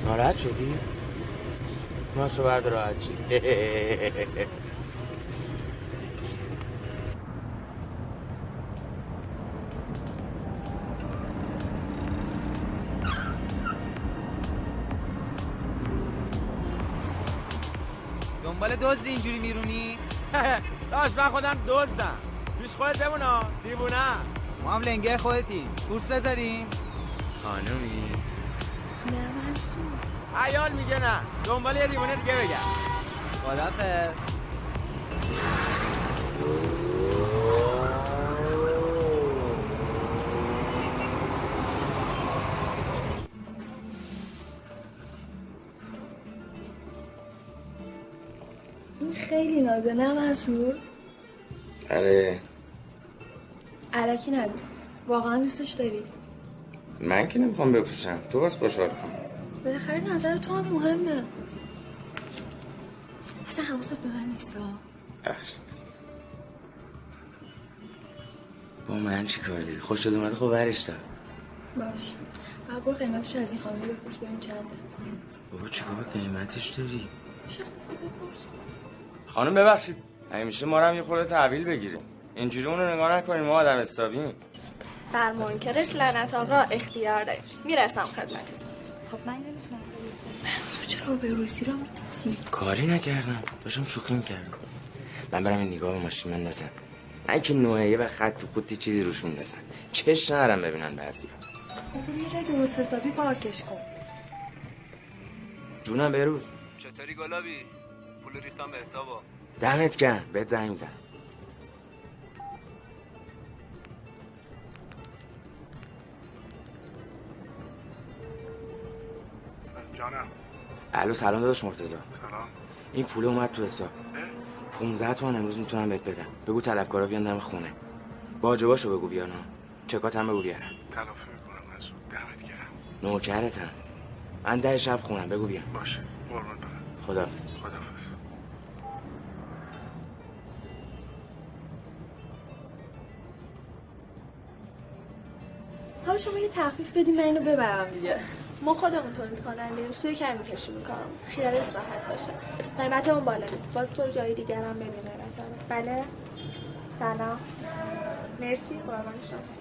ناراحت شدی؟ ماشو برد راحت چی <laughs> داش من خودم دزدم. پیش خودت بمونا دیوونه. ما هم لنگه خودتیم. کورس بذاریم. خانومی. نه منصور عیال میگه نه. دنبال یه دیوونه دیگه بگم خدافظ. این خیلی نازه نه منصور آره. علکی نگو. واقعا دوستش داری؟ من که نمی‌خوام بپوشم. تو بس خوشحال کن. بالاخره نظر تو هم مهمه. اصلا حواست به من نیست. است با من چی کار دیدی خوش شد اومده خب برش دار باش. فقط برو قیمتش از این خانه بپرس ببین چنده بابا چیکار به قیمتش داری؟ بپرس. خانم ببخشید. همیشه ما رو هم یه خورده تحویل بگیریم. اینجوری اون رو نگاه نکنیم ما آدم حسابیم. بر منکرش لعنت آقا اختیار داری می‌رسم خدمتتون. خب من نمی‌تونم منصور چرا به روسی رو میدی؟ کاری نکردم. داشتم شوخی می‌کردم. من برم این نگاه به ماشین مندازم من که نوعیه و خط و خطی چیزی روش میندازن چش ندارم ببینن بعضی خب یه جای درست حسابی پارکش کن. جونم بروز چطوری گلابی؟ پول ریختم به حسابا. دمت گرم. بهت زنگ می‌زنم. جانم. الو سلام داداش مرتضی. سلام. این پول اومد تو حساب. 15 تومن امروز می‌تونم بهت بدم. بگو طلبکارا بیان دم خونه. واجباشو بگو بیان ها. چکات هم بگو بیارم. تلافی می‌کنم مسعود. دمت گرم. نوکرتم. من ده شب خونم. بگو بیان باشه. قربون برم. خداحافظ. خدافظ حالا شما یه تخفیف بدیم من اینو ببرم دیگه. ما خودمون تولید کننده سوی کمی کشی می‌کنم خیالت راحت باشه. قیمت اون بالا نیست. باز برو جای دیگر هم ببین قیمت. بله؟ سلام. مرسی. قربان شما.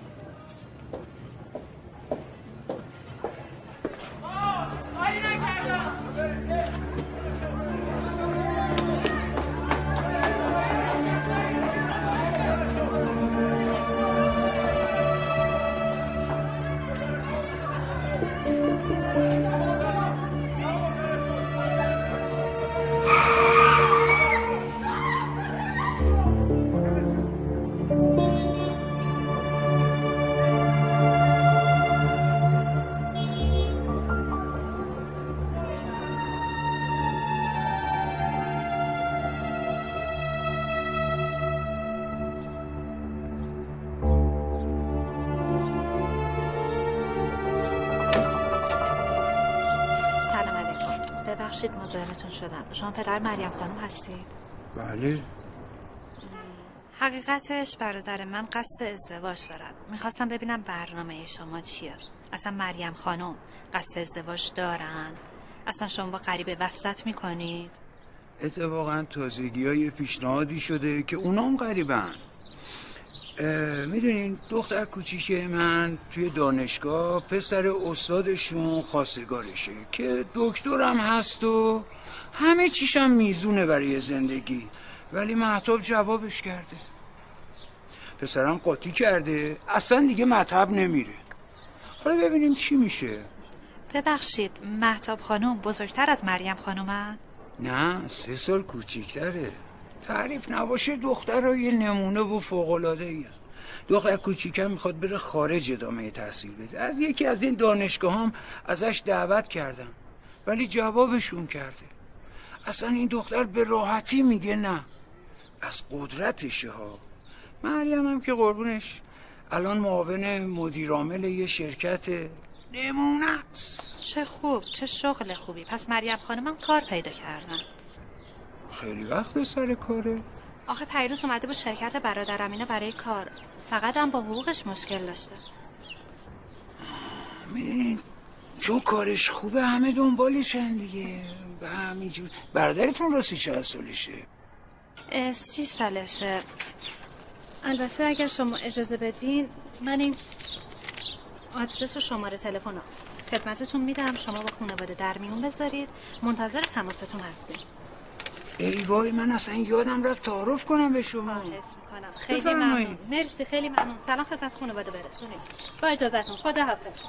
مزاحمتون شدم. شما پدر مریم خانم هستید؟ بله. حقیقتش برادر من قصد ازدواج دارد. می‌خواستم ببینم برنامه شما چیه. اصلا مریم خانم قصد ازدواج دارن؟ اصلا شما با غریبه وصلت می‌کنید؟ اتفاقا تازگی های پیشنهادی شده که اونام غریبن می‌دونین دختر کوچیک من توی دانشگاه پسر استادشون خواستگارشه که دکترم هست و همه چیشم میزونه برای زندگی. ولی محتاب جوابش کرده. پسرم قاطی کرده. اصلا دیگه مطب نمیره. حالا ببینیم چی میشه. ببخشید محتاب خانم بزرگتر از مریم خانومن؟ نه سه سال کوچیکتره. تعریف نباشه دخترای نمونه و فوقلاده دختر کوچیکم می‌خواد بره خارج ادامه تحصیل بده. از یکی از این دانشگاه هم ازش دعوت کردم ولی جوابشون کرده. اصلا این دختر به راحتی میگه نه. از قدرتشه ها مریم هم که قربونش. الان معاون مدیرعامل یه شرکت نمونه است چه خوب چه شغل خوبی. پس مریم خانمم کار پیدا کردن. خیلی وقت سر کاره. آخه پیروز اومده بود شرکت برادرم اینا برای کار. فقط هم با حقوقش مشکل داشته. می‌دونین چون کارش خوبه همه دنبالشن دیگه. به همینجور. برادرتون راستی چه سالشه؟ سی سالشه. البته اگر شما اجازه بدین من این آدرس و شماره تلفن رو خدمتتون میدم. شما با خانواده در میون بذارید. منتظر تماستون هستیم. ای وای من اصلا یادم رفت تعارف کنم به شما. خواهش می‌کنم. خیلی. ممنون. مرسی خیلی ممنون. سلام خدمت خانواده برسونید. با اجازتون خدا حافظ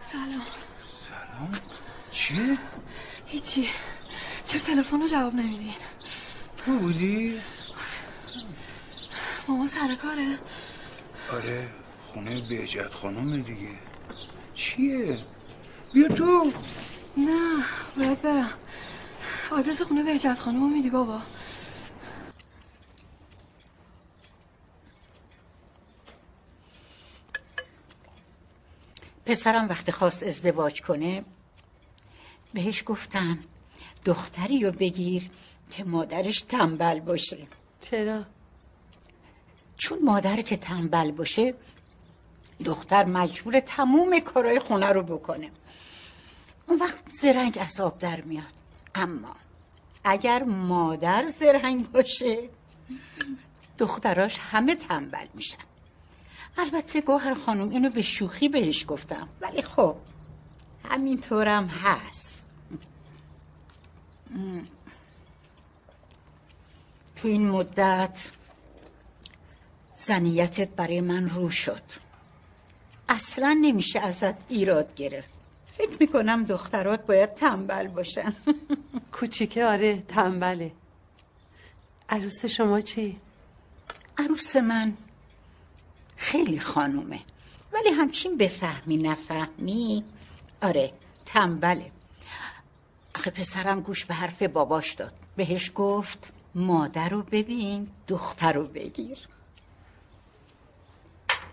سلام سلام چیه؟ هیچی چرا تلفن رو جواب نمیدین. تو بودی؟ ماما سر کاره. آره خونه بهجت خانم دیگه. چیه؟ بیا تو. نه باید برم. آدرس خونه بهجت خانم رو میدی بابا. پسرم وقتی خواست ازدواج کنه بهش گفتم دختری رو بگیر که مادرش تنبل باشه چرا؟ چون مادر که تنبل باشه دختر مجبور تموم کارهای خونه رو بکنه اون وقت زرنگ عذاب در میاد اما اگر مادر زرنگ باشه دختراش همه تنبل میشن البته گوهر خانم اینو به شوخی بهش گفتم ولی خب همینطورم هست. تو این مدت زنیتت برای من رو شد. اصلا نمیشه ازت ایراد گرفت. فکر می‌کنم دخترات باید تنبل باشن. <laughs> کوچیکه آره تنبله. عروس شما چی؟ عروس من خیلی خانومه. ولی همچین بفهمی نفهمی. آره تنبله. آخه پسرم گوش به حرف باباش داد. بهش گفت مادر رو ببین دختر رو بگیر.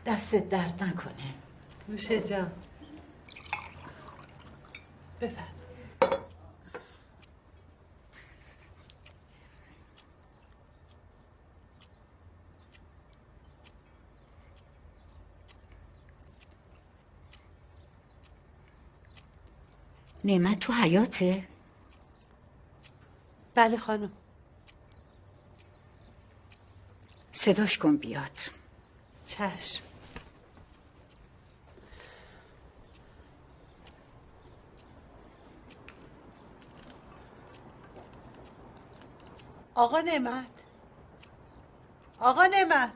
دستت درد نکنه. نوشه جان. بفرم. نعمت تو حیاته؟ بله خانم. صداش کن بیاد. چشم. آقا نعمت. آقا نعمت.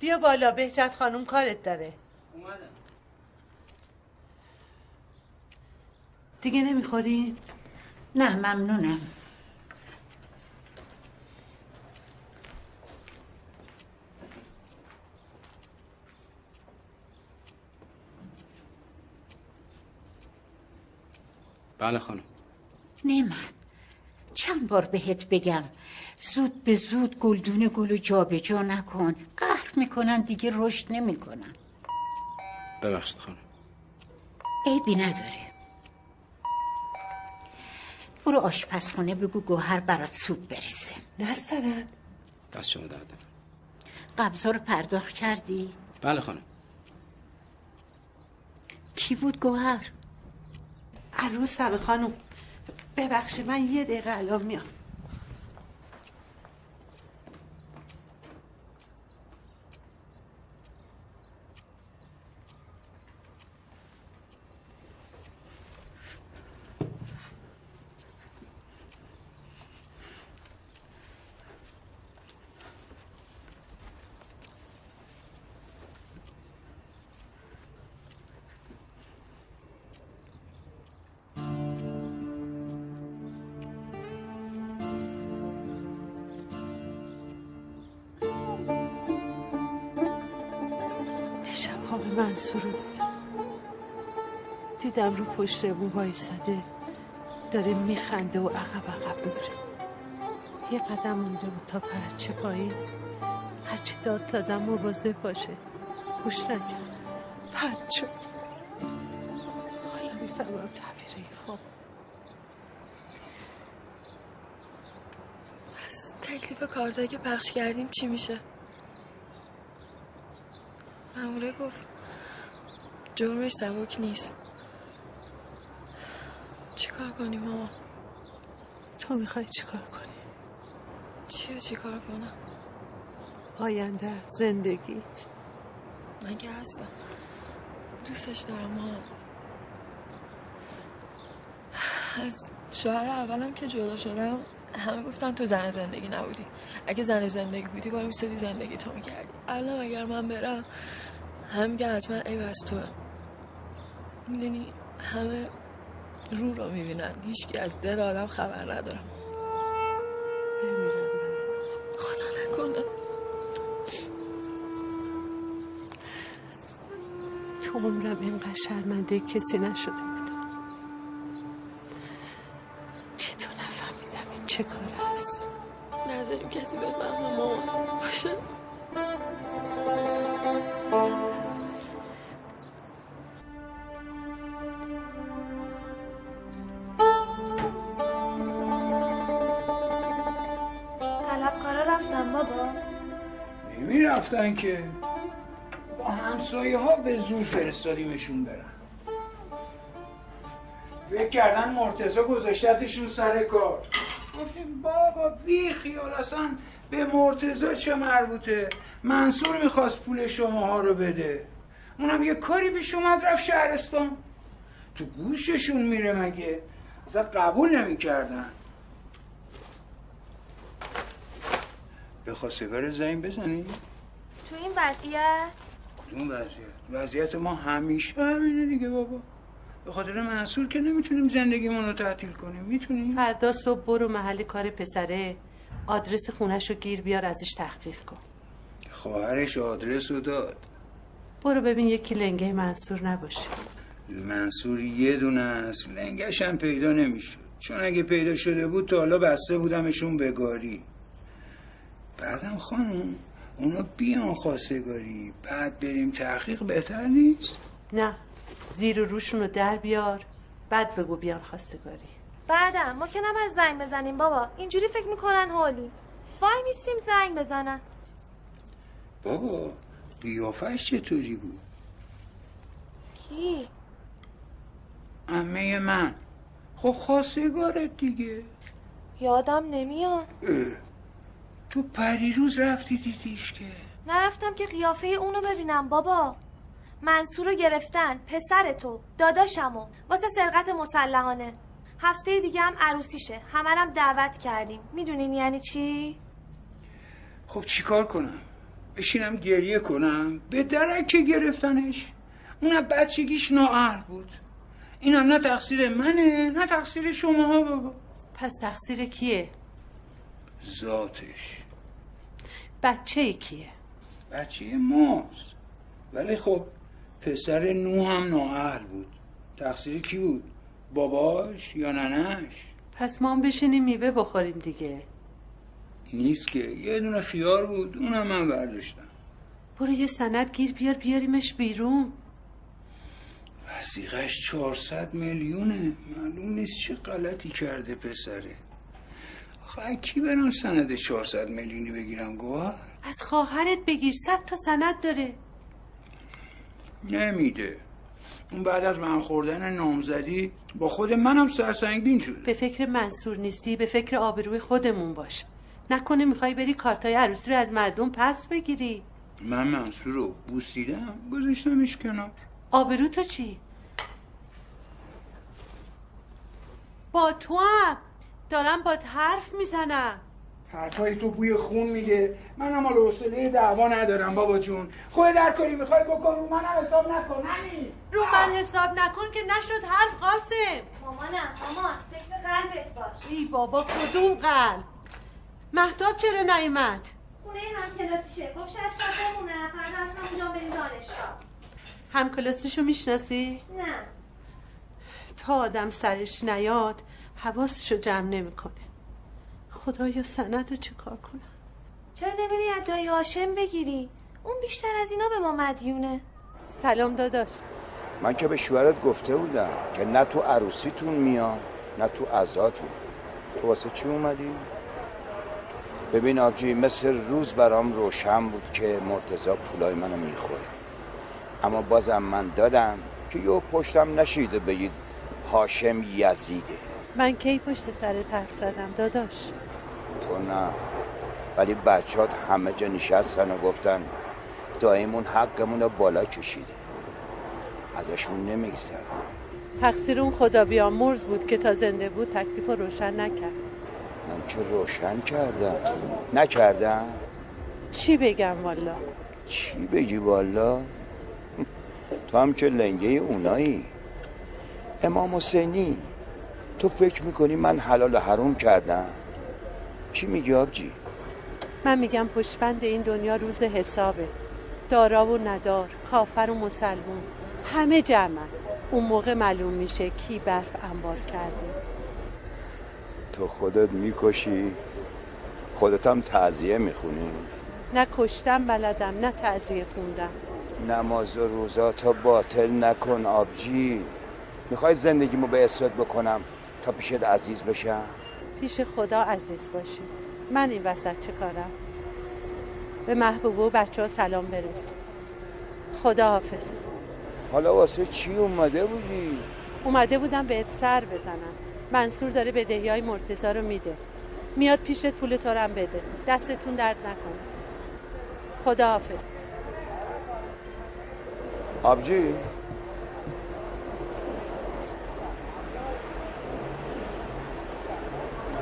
بیا بالا بهجت خانم کارت داره. اومدم. دیگه نمی‌خوری؟ نه ممنونم. بله خانم. نعمت چند بار بهت بگم زود به زود گلدون گل جابجا نکن. قهر می‌کنن دیگه رشد نمی‌کنن. ببخشید خانم. عیبی نداره. برو آشپزخونه بگو گوهر برات سوپ بریزه نسترن دست شما درد نکنه. قبضا رو پرداخت کردی؟ بله خانم کی بود گوهر؟ عروسم خانم ببخشید من یه دقیقه الان میام منصور رو دیدم رو پشت بو وایساده داره میخنده و عقب عقب میره یه قدم مونده بود تا پرچه پایین. هرچی داد زدم مواظب باشه. گوش نکرد. پرد حالا می‌فهمم تعبیر این خواب. پس تکلیف کارتایی که پخش کردیم چی میشه؟ ماموره گفت جرمش سبک نیست. چیکار کنیم ماما؟ تو می‌خوای چیکار کنی؟ چی رو چیکار کنم؟ آینده زندگیت. من که هستم. دوستش دارم ماما. از شوهر اولم که جدا شدم همه گفتن تو زن زندگی نبودی. اگه زن زندگی بودی با میسادی زندگی تو می‌کردی. الان اگر من برم هم میگن حتما ای بس تو می‌دونی همه رو رو می‌بینن. هیچکی از دل آدم خبر ندارم. خدا نکنه. تو عمرم اینقدر شرمنده کسی نشده بودم. چطور نفهمیدم این چه کار است؟ نذاریم کسی بفهمه مامان رفتن که با همسایه ها به زور فرستادیمشون برن. فکر کردن مرتزا گذاشتتشون سر کار. گفتیم بابا بی خیال اصلا به مرتزا چه مربوطه؟ منصور می‌خواست پول شماها رو بده. اونم یه کاری پیش اومد رفت شهرستان. تو گوششون میره مگه؟ اصلا قبول نمی‌کردن. به خواستگار زنگ بزنی؟ تو این وضعیت؟ کدوم وضعیت؟ وضعیت ما همیشه همینه دیگه بابا. به خاطر منصور که نمی‌تونیم زندگیمون رو تعطیل کنیم. می‌تونیم؟ فردا صبح برو محل کار پسره. آدرس خونش رو گیر بیار ازش تحقیق کن. خواهرش آدرس رو داد. برو ببین یکی لنگه منصور نباشه. منصور یه دونه است. لنگش هم پیدا نمی‌شد. چون اگه پیدا شده بود تا حالا بسته بودمشون بگاری بعدم خانم اونا بیان خواستگاری. بعد بریم تحقیق بهتر نیست؟ نه. زیر و روشون رو در بیار. بعد بگو بیان خواستگاری. بعدم ما که نباید زنگ بزنیم بابا. اینجوری فکر می‌کنن حالی. وای میستیم زنگ بزنن. بابا قیافش چطوری بود؟ کی؟ امه من. خب خواستگارت دیگه. یادم نمیاد. اه، تو پریروز رفتی دیدیش که. نرفتم که قیافه اونو ببینم بابا. منصور رو گرفتن پسر تو داداشمو واسه سرقت مسلحانه. هفته دیگه هم عروسیشه همرم دعوت کردیم. می‌دونین یعنی چی؟ خب چیکار کنم؟ بشینم گریه کنم؟ به درک که گرفتنش؟ اونم بچگیش نااهل بود. اینم نه تقصیر منه نه تقصیر شما بابا. پس تقصیر کیه؟ ذاتش. بچه کیه؟ بچه ماست. ولی خب پسر نو هم نااهل بود. تقصیر کی بود؟ باباش یا ننش پس ما هم بشینیم میوه بخوریم دیگه. نیست که. یه دونه خیار بود اونم من برداشتم. برو یه سند گیر بیار بیاریمش بیرون. وسیقش 400 میلیونه. معلوم نیست چه غلطی کرده پسره. از کی برم سند 400 میلیونی بگیرم گوهر از خواهرت بگیر صد تا سند داره. نمیده. اون بعد از من خوردن نامزدی با خود منم سرسنگین شده. به فکر منصور نیستی به فکر آبروی خودمون باش. نکنه می‌خوای بری کارتای عروسی رو از مردم پس بگیری. من منصور رو بوسیدم گذاشتمش کنار. آبرو تو چی؟ با تو هم. دارم با حرف می‌زنم. حرفای تو بوی خون میده منم حال حوصله دعوا ندارم بابا جون. خود در کاری می‌خوای بکن رو منم حساب نکن همین رو من حساب نکن که نشد حرف قاسم. مامانم مامان فکر قلبت باش. ای بابا کدوم قلب؟ محتاب چرا نیومد؟ خونه هم کلاسیشه. گفت شش تا بمونه فردا از همونجا بریم دانشگاه. همکلاسیشو می‌شناسی؟ نه. تا آدم سرش نیاد حواسشو جمع نمی‌کنه. خدایا سند رو چه کار کنم؟ چرا نمیری از دایی هاشم بگیری؟ اون بیشتر از اینا به ما مدیونه. سلام داداش. من که به شوهرت گفته بودم که نه تو عروسیتون میام نه تو عزاتون. تو واسه چی اومدی؟ ببین آبجی مثل روز برام روشن بود که مرتزا پولای منو می‌خوره اما بازم من دادم که یه پشتم نشیده بگید هاشم یزیده. من کی پشت سر حرف زدم داداش؟ تو نه. ولی بچهات همه جا نشستن و گفتن دایمون حقمون رو بالا کشیده. ازشون نمیگذره تقصیر اون خدا بیامرز بود که تا زنده بود تکلیف رو روشن نکرد. من که روشن کردم. نکردم؟ چی بگم والا؟ چی بگی والا؟ <laughs> تو هم که لنگه اونایی. امام حسینی. تو فکر می‌کنی من حلال و حروم کردم؟ چی میگی آبجی؟ من میگم پشبند این دنیا روز حسابه. دارا و ندار کافر و مسلمون همه جمع. اون موقع معلوم میشه کی برف انبار کرده. تو خودت می‌کشی خودت هم تعذیه می‌خونی. نه کشتم بلدم نه تعذیه خوندم. نماز و روزا تا باطل نکن آبجی. می‌خوای زندگیمو به اسرت بکنم؟ تا پیشت عزیز بشم؟ پیش خدا عزیز باشی. من این وسط چه کارم؟ به محبوب و بچه ها سلام برس خدا حافظ. حالا واسه چی اومده بودی؟ اومده بودم بهت سر بزنم. منصور داره بدهی های مرتزا رو میده. میاد پیشت پول تو هم بده. دستتون درد نکنه. خدا حافظ. آبجی؟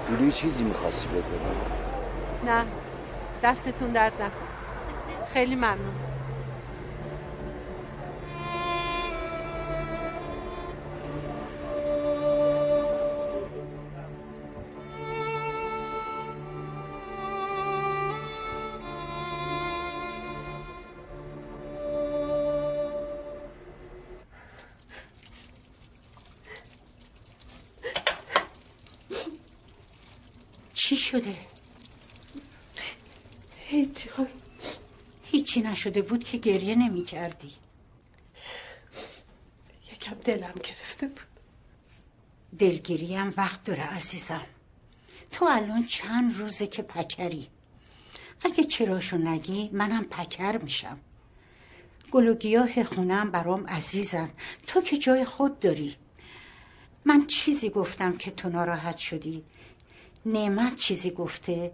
بولی چیزی می‌خواستی بده؟ نه. دستتون درد نکن خیلی ممنون. شده؟ هیچی هیچی نشده بود که گریه نمی کردی. یکم دلم گرفته بود. دلگیری هم وقت داره عزیزم. تو الان چند روزه که پکری؟ اگه چراشو نگی منم پکر میشم. گل و گیاه خونم برام عزیزن تو که جای خود داری. من چیزی گفتم که تو ناراحت شدی. نعمت چیزی گفته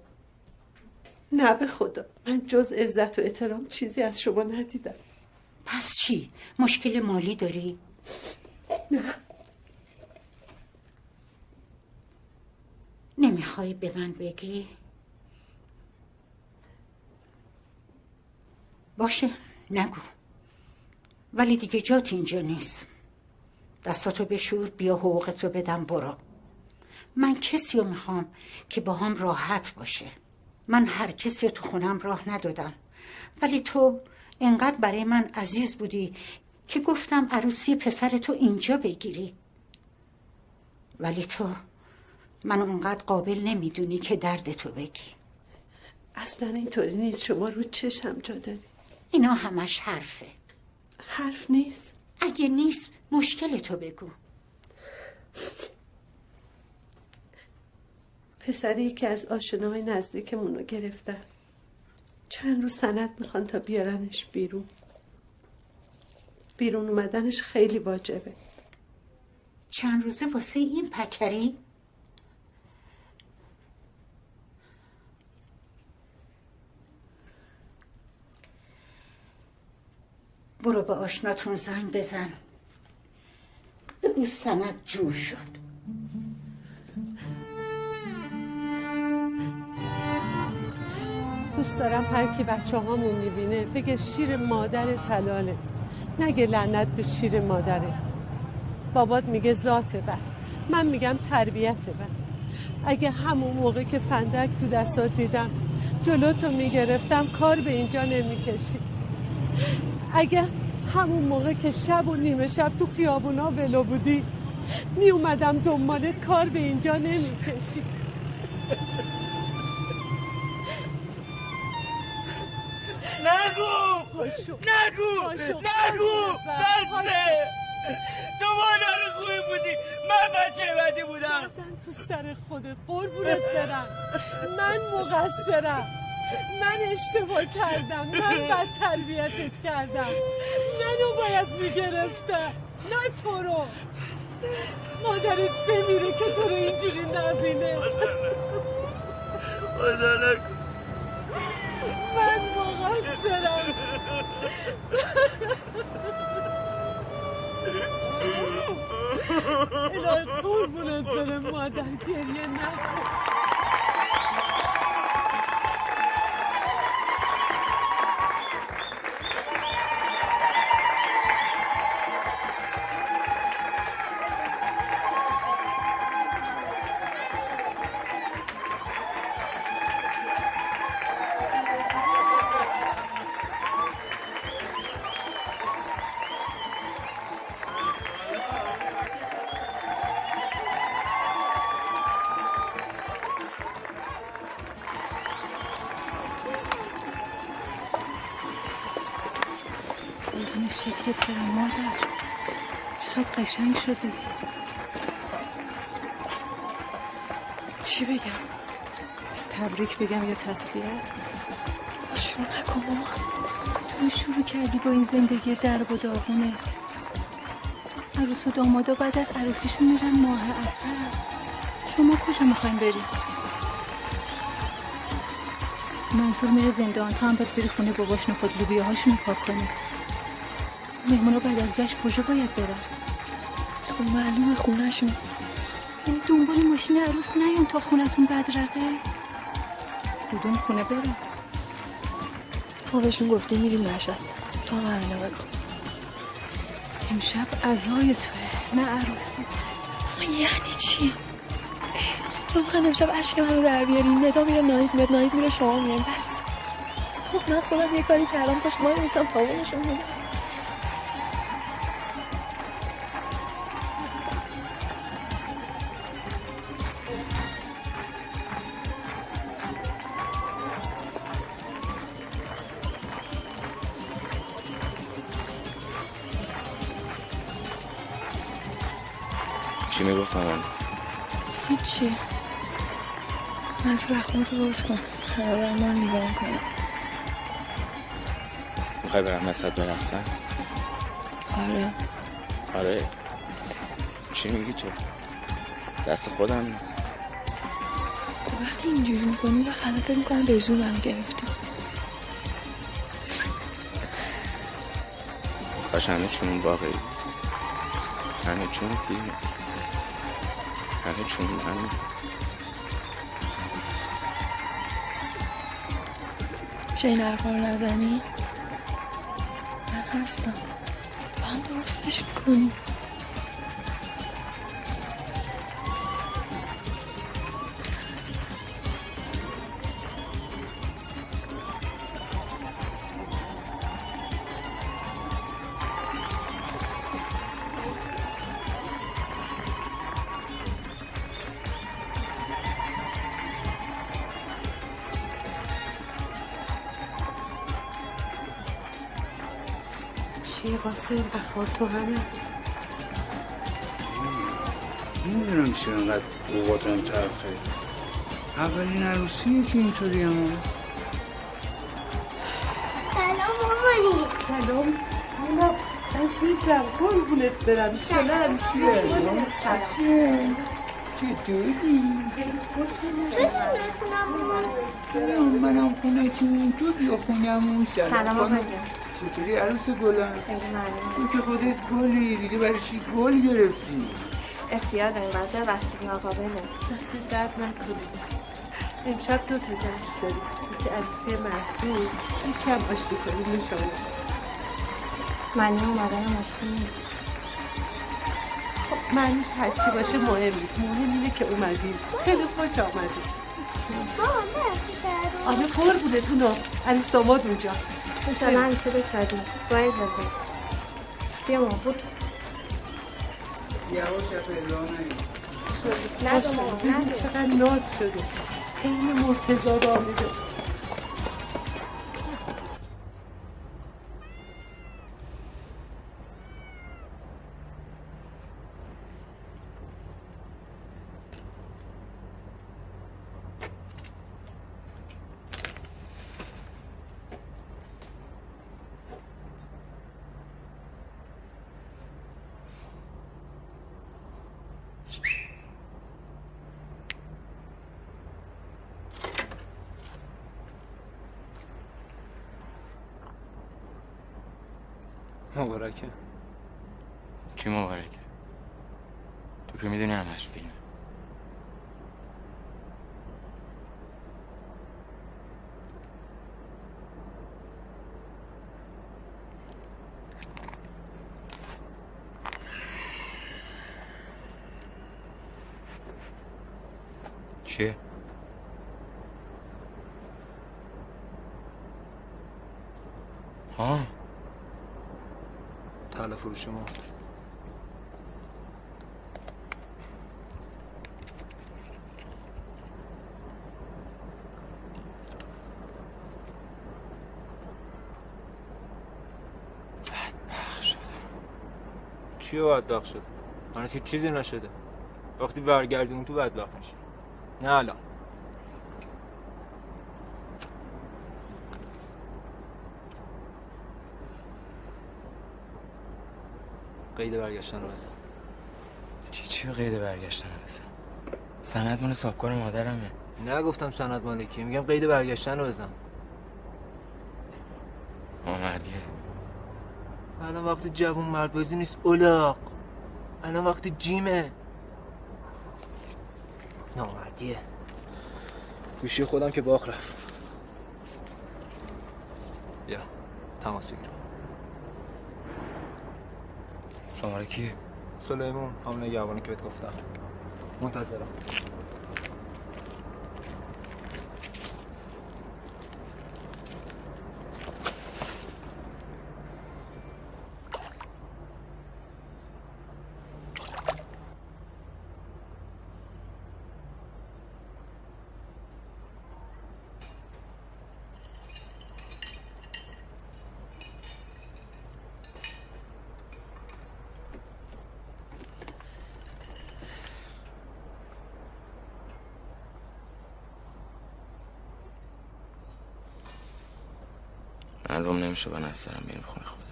نه به خدا من جز عزت و احترام چیزی از شما ندیدم پس چی؟ مشکل مالی داری؟ نه نمی‌خوای به من بگی؟ باشه نگو ولی دیگه جات اینجا نیست دستاتو بشور بیا حقوقتو بدم برو من کسی رو می‌خوام که با هم راحت باشه. من هر کسی رو تو خونم راه ندادم. ولی تو انقدر برای من عزیز بودی که گفتم عروسی پسر تو اینجا بگیری. ولی تو من اونقدر قابل نمی‌دونی که درد تو بگی. اصلا اینطوری نیست. شما رو چشم جا داری. اینا همش حرفه. حرف نیست. اگه نیست مشکل تو بگو. پسری که از آشناهای نزدیکمون رو گرفتن. چند روز سند می‌خوان تا بیارنش بیرون. بیرون اومدنش خیلی واجبه. چند روزه واسه این پکری؟ برو به آشناتون زنگ بزن. بگو سند جور شد. دوست دارم هر کی بچه هامون می‌بینه بگه شیر مادر تلاله. نگه لعنت به شیر مادرت. بابات میگه ذات بر. من میگم تربیت بر. اگه همون موقع که فندک تو دستات دیدم جلوتو می‌گرفتم کار به اینجا نمی‌کشی. اگه همون موقع که شب و نیمه شب تو خیابونا ولو بودی می اومدم دنبالت کار به اینجا نمی‌کشی. نگو. نگو. نگو. بسه تو مادر خوبی بودی. من بچه بدی بودم. نزن تو سر خودت قربونت برم. من مقصرم. من اشتباه کردم. من بد تربیتت کردم. منو باید می‌گرفتم نه تو رو. مادرت بمیره که تو رو اینجوری نبینه. خدا نکن. من مقصرم. الهی قربونت برم مادر گریه نکن. قربون شکلت برم مادر. چقدر قشنگ شدی چی بگم؟ تبریک بگم یا تسلیت شروع نکن مامان تو شروع کردی با این زندگی درب و داغونه. عروس و دامادا بعد از عروسیشون میرن ماه اصل شما کجا می‌خواین بریم منصور میره زندان تو هم باید بری خونه باباش نخود لوبیاهاشون رو پاک کنی. مهمونا بعد از جشن کجا باید برن؟ خب معلومه خونهشون. یعنی دنبال ماشین عروس نیان تا خونتون بدرقه کدوم خونه برن؟ ما بهشون گفتیم میریم مشهد. تو هم همینو امشب عزای توه نه عروسیت یعنی چی؟ تو می‌خواین امشب عشق منو در بیاریم ندا میره نایید میاد نایید میره شما میایم بس. خب من خودم یه کاری کردم پاش ما نیستم تاونشون میدم مسد برقصن آره. آره. چی میگی تو؟ دست خودم نیست. تو وقتی اینجوری می‌کنی و غلطت می‌کنم به زور منو گرفتی. کاش همه چون واقعی. همه چون فیلم همه چون من. چه این حرفا رو نزنی؟ هستم. با هم درستش می‌کنیم تو همه نمی‌دونم چرا انقدر اوقاتم تلخه اولین عروسیه که اینطوری هم سلام مامانی سلام. مونا عزیزم قربونت برم. شله عروسیه؟ چطوری؟ سلام منم خونه تو بیا خونمون سلام. آقا. چطوری عروس گلم؟ تو که خودت گلی دیگه برای چی گل گرفتی؟ اختیار داریم بعد ببخشید ناقابله دست درد نکنی امشب دو تا جشن داریم. یکی عروسی محصول یکم آشتی کنیم شما. معنی اومدن آشتی نیست خب معنیش هرچی باشه مهم نیست. مهم اینه که اومدیم. خیلی خوش آمدیم بابا نرفتی شهر آره قربونتونو عروس داماد اونجا. انشالله همیشه به شادی با اجازه بیا ماما بود نگیر نده ماما نده چقدر ناز شده این مرتضا بامیده مبارکه چی مبارکه تو فیلم چیه؟ ها؟ طلا فروش ما چی بدبخت شده؟ من هیچ چیزی نشده. وقتی برگردیم تو بدبخت میشی. نه الان. قید برگشتن رو بزن. چی چی قید برگشتن بزن؟ سند مال صاحبکار مادرمه. نگفتم سند مالکی میگم قید برگشتن رو بزن آمردیه الان وقت جوون مرد بازی نیست. اولاق الان وقت جیمه. نامردیه گوشی خودم که باخ رفت. بیا. تماس بگیرم شماره کیه؟ سلیمون همون نگهبانی که بهت گفتم. منتظرم. معلوم نمیشه من از سرم بریم خونه خودم.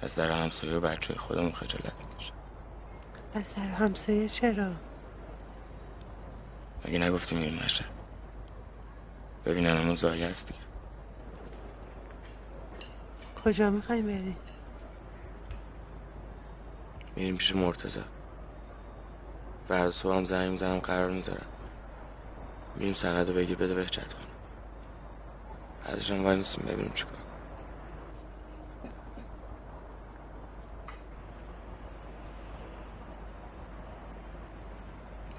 از در همسایه و بچه خودمون خجالت می‌کشم. از در همسایه چرا؟ مگه نگفتی میریم مشهد؟ ببینن همون زایه هست دیگه. کجا می‌خوای بری؟ میریم پیش مرتزا فردا صبح هم زنگ می‌زنم قرار می‌ذارم. میریم سند رو بگیر بده بهجت خانم بعدش هم وای میسیم ببینیم چیکار کنیم.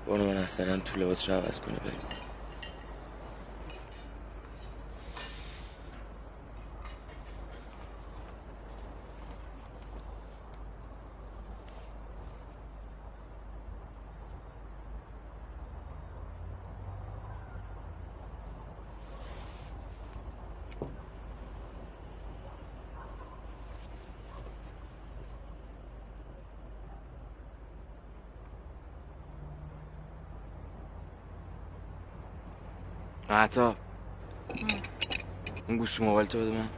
برو من اصلا تو لباسش عوض کنه بریم. محتاب اون گوش موبایل تو بده من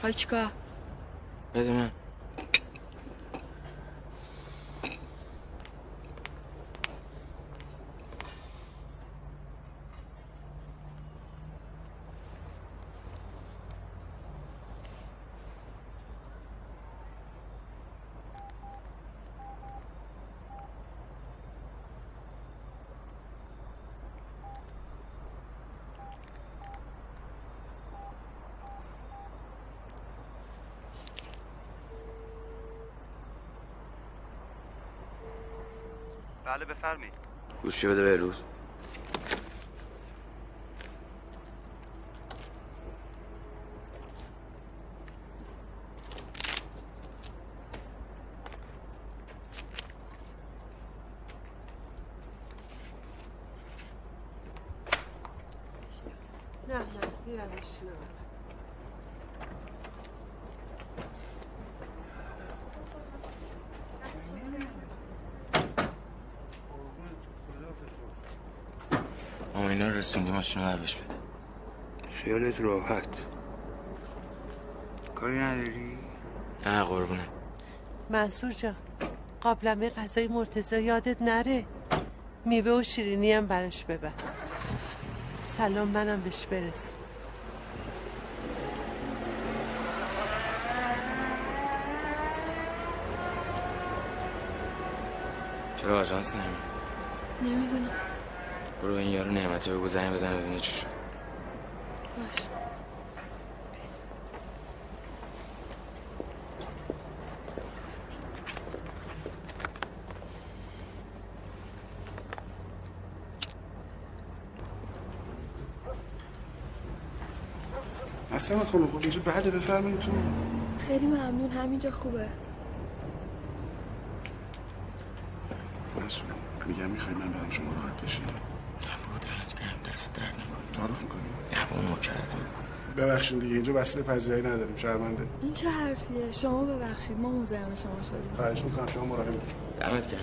خواهی چیکار بده من بله بفرمایید. گوشی بده به روز نه نه میرم میشینم ماما اینا رو رسوندی ماشین رو بده. خیالت راحت. کاری نداری؟ نه قربونه. منصور جان قابلمه غذای مرتضی یادت نره. میوه و شیرینی هم براش ببر. سلام منم بهش برس چرا آژانس نمی نمی‌دونم. برو این یارو نعمتی بگو زنگ بزنه ببینه چی شد. باش اصلا خانم خب اینجا بعد بفرمایید تو. خیلی ممنون همینجا خوبه. مسئول میگم می‌خوای من برم شما راحت بشین بود دمت گرم دست درد نکنه تعارف می‌کنی؟ نه با نوکرتم ببخشید دیگه اینجا وسیله پذیرایی نداریم شرمنده. این چه حرفیه؟ شما ببخشید ما مزاحم شما شدیم. خواهش می‌کنم شما مراقب باشید دمت گرم.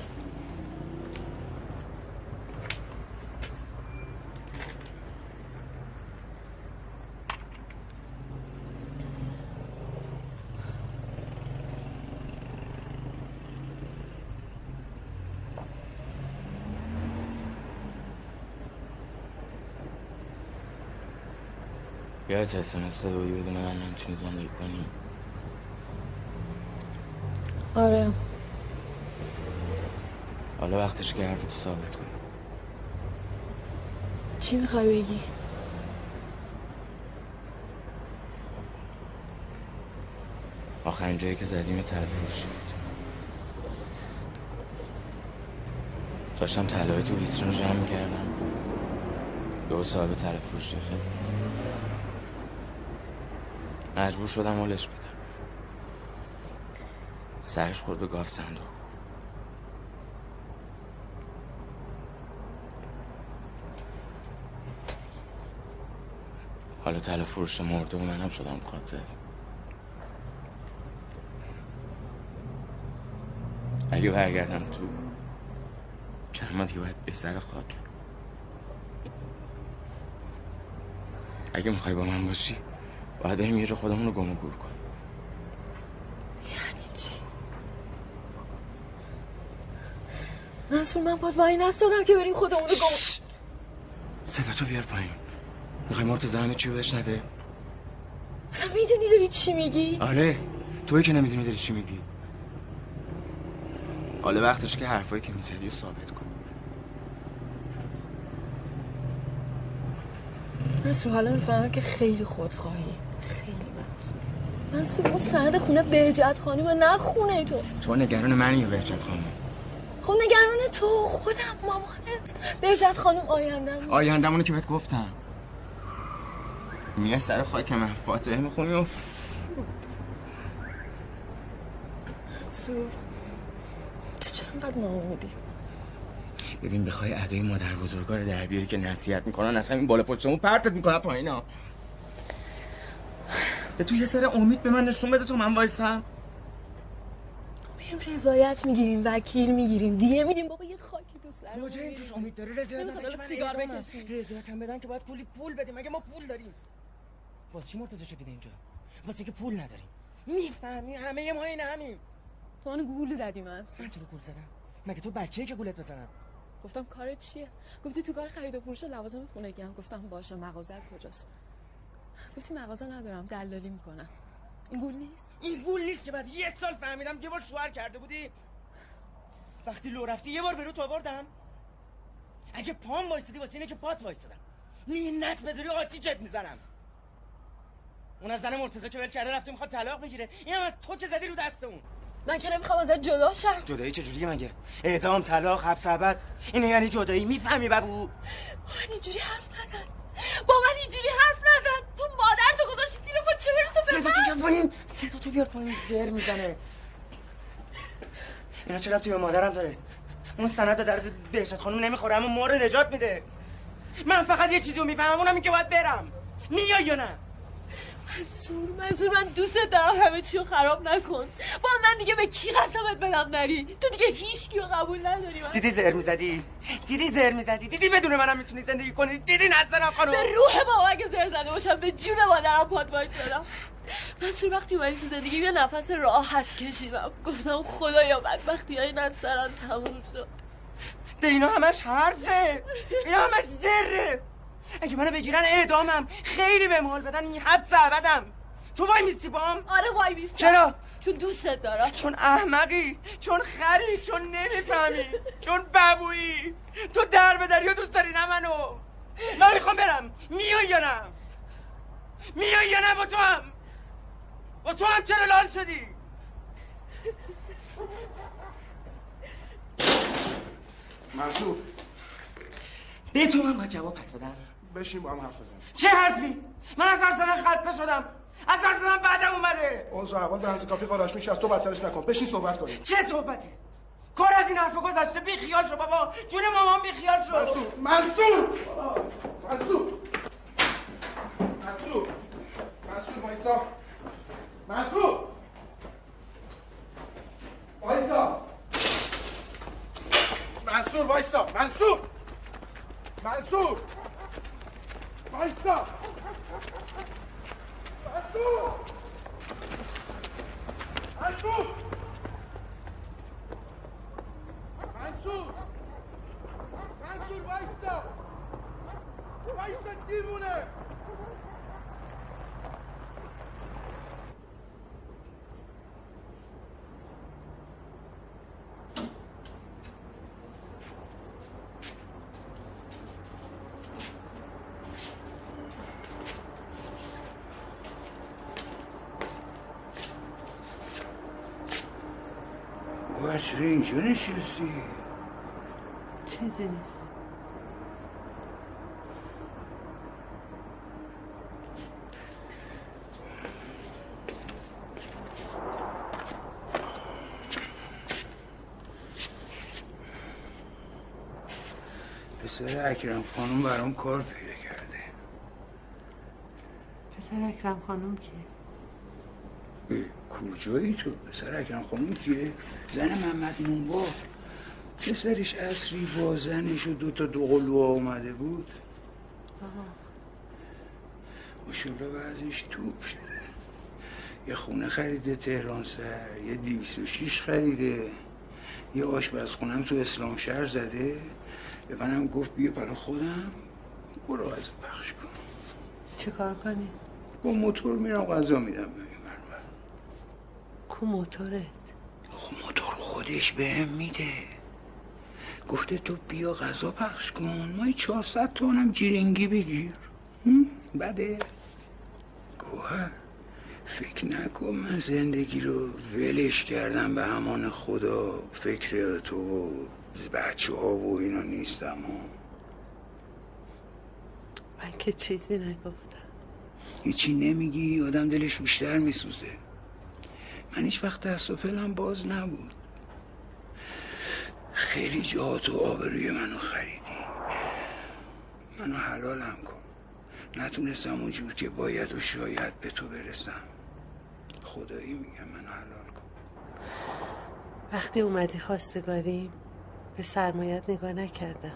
یادت اسمس داده بودی بدون من نمی‌تونی زندگی کنی آره. حالا وقتش که حرفتو ثابت کنی چی می‌خوای بگی؟ آخرین جایی که زدیم یه طرف فروشی بود داشتم طلای تو ویترین رو جمع می‌کردم. به صاحب طرف فروشی خفتم مجبور شدم حالش بدم. سرش خورد به گاف صندوق. حالا طلا فروش مرده و منم شدم قاتل. اگه برگردم تو ماه دیگه باید به سر خاکم اگه می‌خوای با من باشی باید بریم یه جا خودمون رو گم و گور کنیم. یعنی چی؟ منصور من پاس وای نستادم که بریم خودمون رو گم صدا تو بیار پایین. می‌خوای مرتضی همه چی رو بشنوه اصلا می‌دونی داری چی میگی؟ آره. توی که نمی‌دونی داری چی میگی. حالا وقتش که حرفایی که می‌زدی رو ثابت کن. منصور حالا می‌فهمم که خیلی خودخواهی. منصور اون سند خونه بهجت خانم نه خونه تو. تو نگران منی یا بهجت خانم خب نگران تو خودم مامانت. بهجت خانم آیندم. آیندمونو که بهت گفتم. میای سر خاک من فاتحه می‌خونی و منصور تو چرا انقدر ناامیدی ببین بخوای ادای مادر بزرگار در بیاری که نصیحت می‌کنن از همین بالا پشتمون پرتت می‌کنن پایینا. ده تو یه سر امید به من نشون بده تو من وایسم. میریم رضایت می‌گیریم وکیل می‌گیریم دیگه میدیم بابا یه خاکی تو سر کجا این توش امید داره؟ رضایت بدن که من سیگار. بکشیم. رضایت هم بدن که باید کلی پول بدیم. مگه ما پول داریم؟ واسه چی مرتضی چپیده اینجا؟ واسه که پول نداریم. می‌فهمی؟ همه ما این همیم. تو اون گول زدی منصور من تو رو گول زدم؟ مگه تو بچه‌ای که گولت بزنم گفتم کارت چیه؟ گفتی تو کار خرید و فروش لوازم خونگی هم. گفتم باشه مغازه کجاست؟ گفتی مغازه ندارم دلالی می‌کنم. این گول نیست؟ این گول نیست که بعد یه سال فهمیدم یه بار شوهر کرده بودی. وقتی لو رفتی یه بار به رو تو آوردم. اگه پام وایستدی واسه اینه که پات وایستدم مینت بذاری آتیشت می‌زنم. اون از زن مرتضی که ول کرده رفته می‌خواد طلاق بگیره. این هم از تو که زدی رو دست اون. من که نمی‌خوام ازت جدا شم جدایی چجوریه مگه؟ اعدام طلاق حبس ابد اینه یعنی جدایی؟ می‌فهمی من اینجوری حرف نزن. با من اینجوری حرف نزن. تو مادر تو گذاشتی زیر پا چه برسه به صدا تو بیار من؟ پایین. صدا تو بیار پایین. زر می‌زنه. اینا چه ربطی به مادرم داره؟ اون سند به درد بهشت خانم نمی‌خوره اما ما رو نجات میده. من فقط یه چیزی رو می‌فهمم اونم این که باید برم. میای یا نه؟ منصور منصور من دوست دارم همه چی رو خراب نکن. با من دیگه به کی قسمت بدم نری؟ تو دیگه هیچ کیو قبول نداری. من دیدی زهر می‌زدی؟ دیدی زهر می‌زدی؟ دیدی بدون منم می‌تونی زندگی کنی؟ دیدی نظرم خانم؟ به روح بابا اگه زر زده باشم به جون مادرم پاد وایسادم. منصور وقتی اومدی تو زندگی یه نفس راحت کشیدم. گفتم خدایا بدبختی های نسترن تموم شد. ده اینا همش حرفه. اینا همش زره. اگه منو بگیرن اعدامم. خیلی به حال بدن. این حبس ابدم تو وای میستی بام آره وای میستم چرا؟ چون دوستت دارم. چون احمقی. چون خری. چون نمی‌فهمی. چون ببویی. تو در به دریا دوست داری نه منو. من می‌خوام برم. میای یا نه؟ میای یا نه با تو هم؟ با تو هم چرا لال شدی؟ منصور به تو من باید جواب پس بدم. بشین با هم حرف بزن چه حرفی؟ من از حرف زدن خسته شدم. از حرف زدن بعدم اومده. اوضاع اول به اندازه کافی قاراش میشه از تو بدترش نکن. بشین صحبت کنیم. چه صحبتی؟ کار از این حرف گذشته بی خیال شو بابا. جون مامان بی خیال شو. منصور منصور! منصور! منصور! منصور وایسا. منصور! وایسا. منصور وایسا. منصور! منصور! وایسا منصور منصور منصور منصور وایسا وایسا دیوونه چرا اینجا نشستی؟ چیزی نیست پسر اکرم خانم برام کار پیدا کرده. پسر اکرم خانم کیه اه، کجایی تو؟ پسر اکرم خانم کیه؟ زن محمد نونبا. پسرش اصری با زنش و دو تا دوقلوها اومده بود. ماشالله بعضیش توپ شده. یه خونه خریده تهران سر یه دیویس و شیش خریده. یه آشپزخونم تو اسلام شهر زده. به منم گفت بیا برای خودم برو از پخش کن. چه کار کنی؟ با موتور میرم غذا میدم کو موتورت. موتور خودش بهم میده. گفته تو بیا غذا پخش کن. ما یه 400 تومنم جیرنگی بگیر؟ بده. گوهر فکر نکن من زندگی رو ولش کردم به امان خدا. فکر تو و بچه ها و اینا نیستم ها. من که چیزی نگفتم. هیچی نمیگی؟ آدم دلش بیشتر میسوزه. من هیچ وقت دست و پلم باز نبود. خیلی جا تو آبروی منو خریدی. منو حلالم کن. نتونستم اونجور که باید و شاید به تو برسم. خدایی میگم منو حلال کن. وقتی اومدی خواستگاری به سرمایت نگاه نکردم.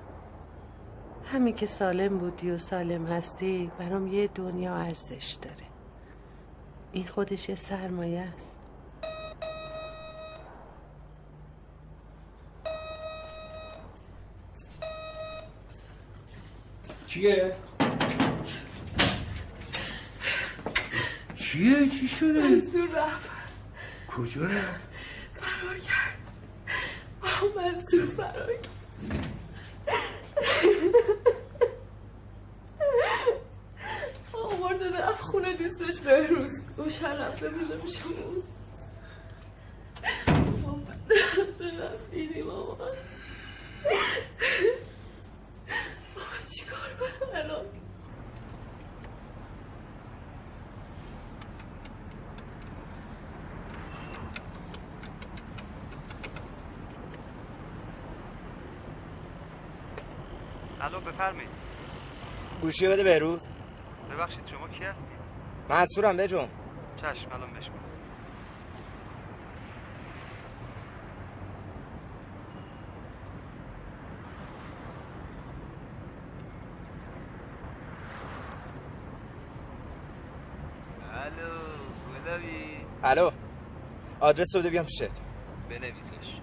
همین که سالم بودی و سالم هستی برام یه دنیا ارزش داره. این خودش یه سرمایه است. کیه؟ چیه؟ چی شده؟ منصور رفت کجا رفت؟ فرار کرد آه منصور فرار کرد آه مرتضی رفت خونه دوستش بهروز روشن رفته بشه پیش اون رفت دیدی بابا چیکار کنم الان؟ الو بفرمایید. گوشی بده بهروز. ببخشید شما کی هستید؟ منصورم بجون. چشم الان بهش میگم. الو گلابی الو. آدرس رو بده بیام پیشت بنویسش.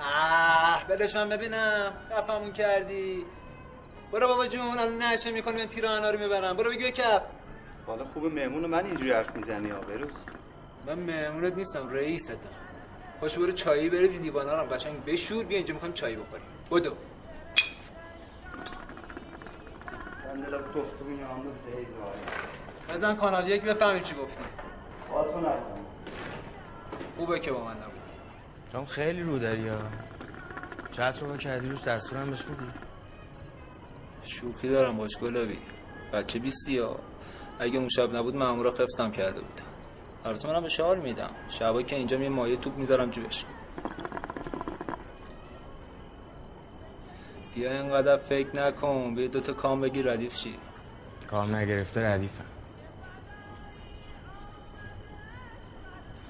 آه بدش من ببینم. خفمون کردی. برو بابا جون الان نشه می‌کنیم این تیر آنها رو می‌برم. برو بگو کپ حالا خوبه مهمون من اینجوری حرف می‌زنی ها بروز. من مهمونت نیستم رئیستم پاشو برو چایی بریزی دیوانا رو قشنگ بشور. بیا اینجا می‌خوایم چایی بخوریم. بدو. Tostumun yanında teyze var. بزن کانال یک بفهمیم چی گفتی Balkon nereden? خوبه که با من نبود. تو خیلی رو داری ها شاید شما کردی روش دستورم بهش میدی؟ شوخی دارم باش گلابی. بچه بیستی ها اگه اون شب نبود مامورا خفتم کرده بودم البته منم به شعار میدم. شبا که اینجا یه مایه توپ می‌ذارم جوش بیا اینقدر فکر نکن بیا دوتا کام بگی ردیف شی. کام نگرفته ردیفم.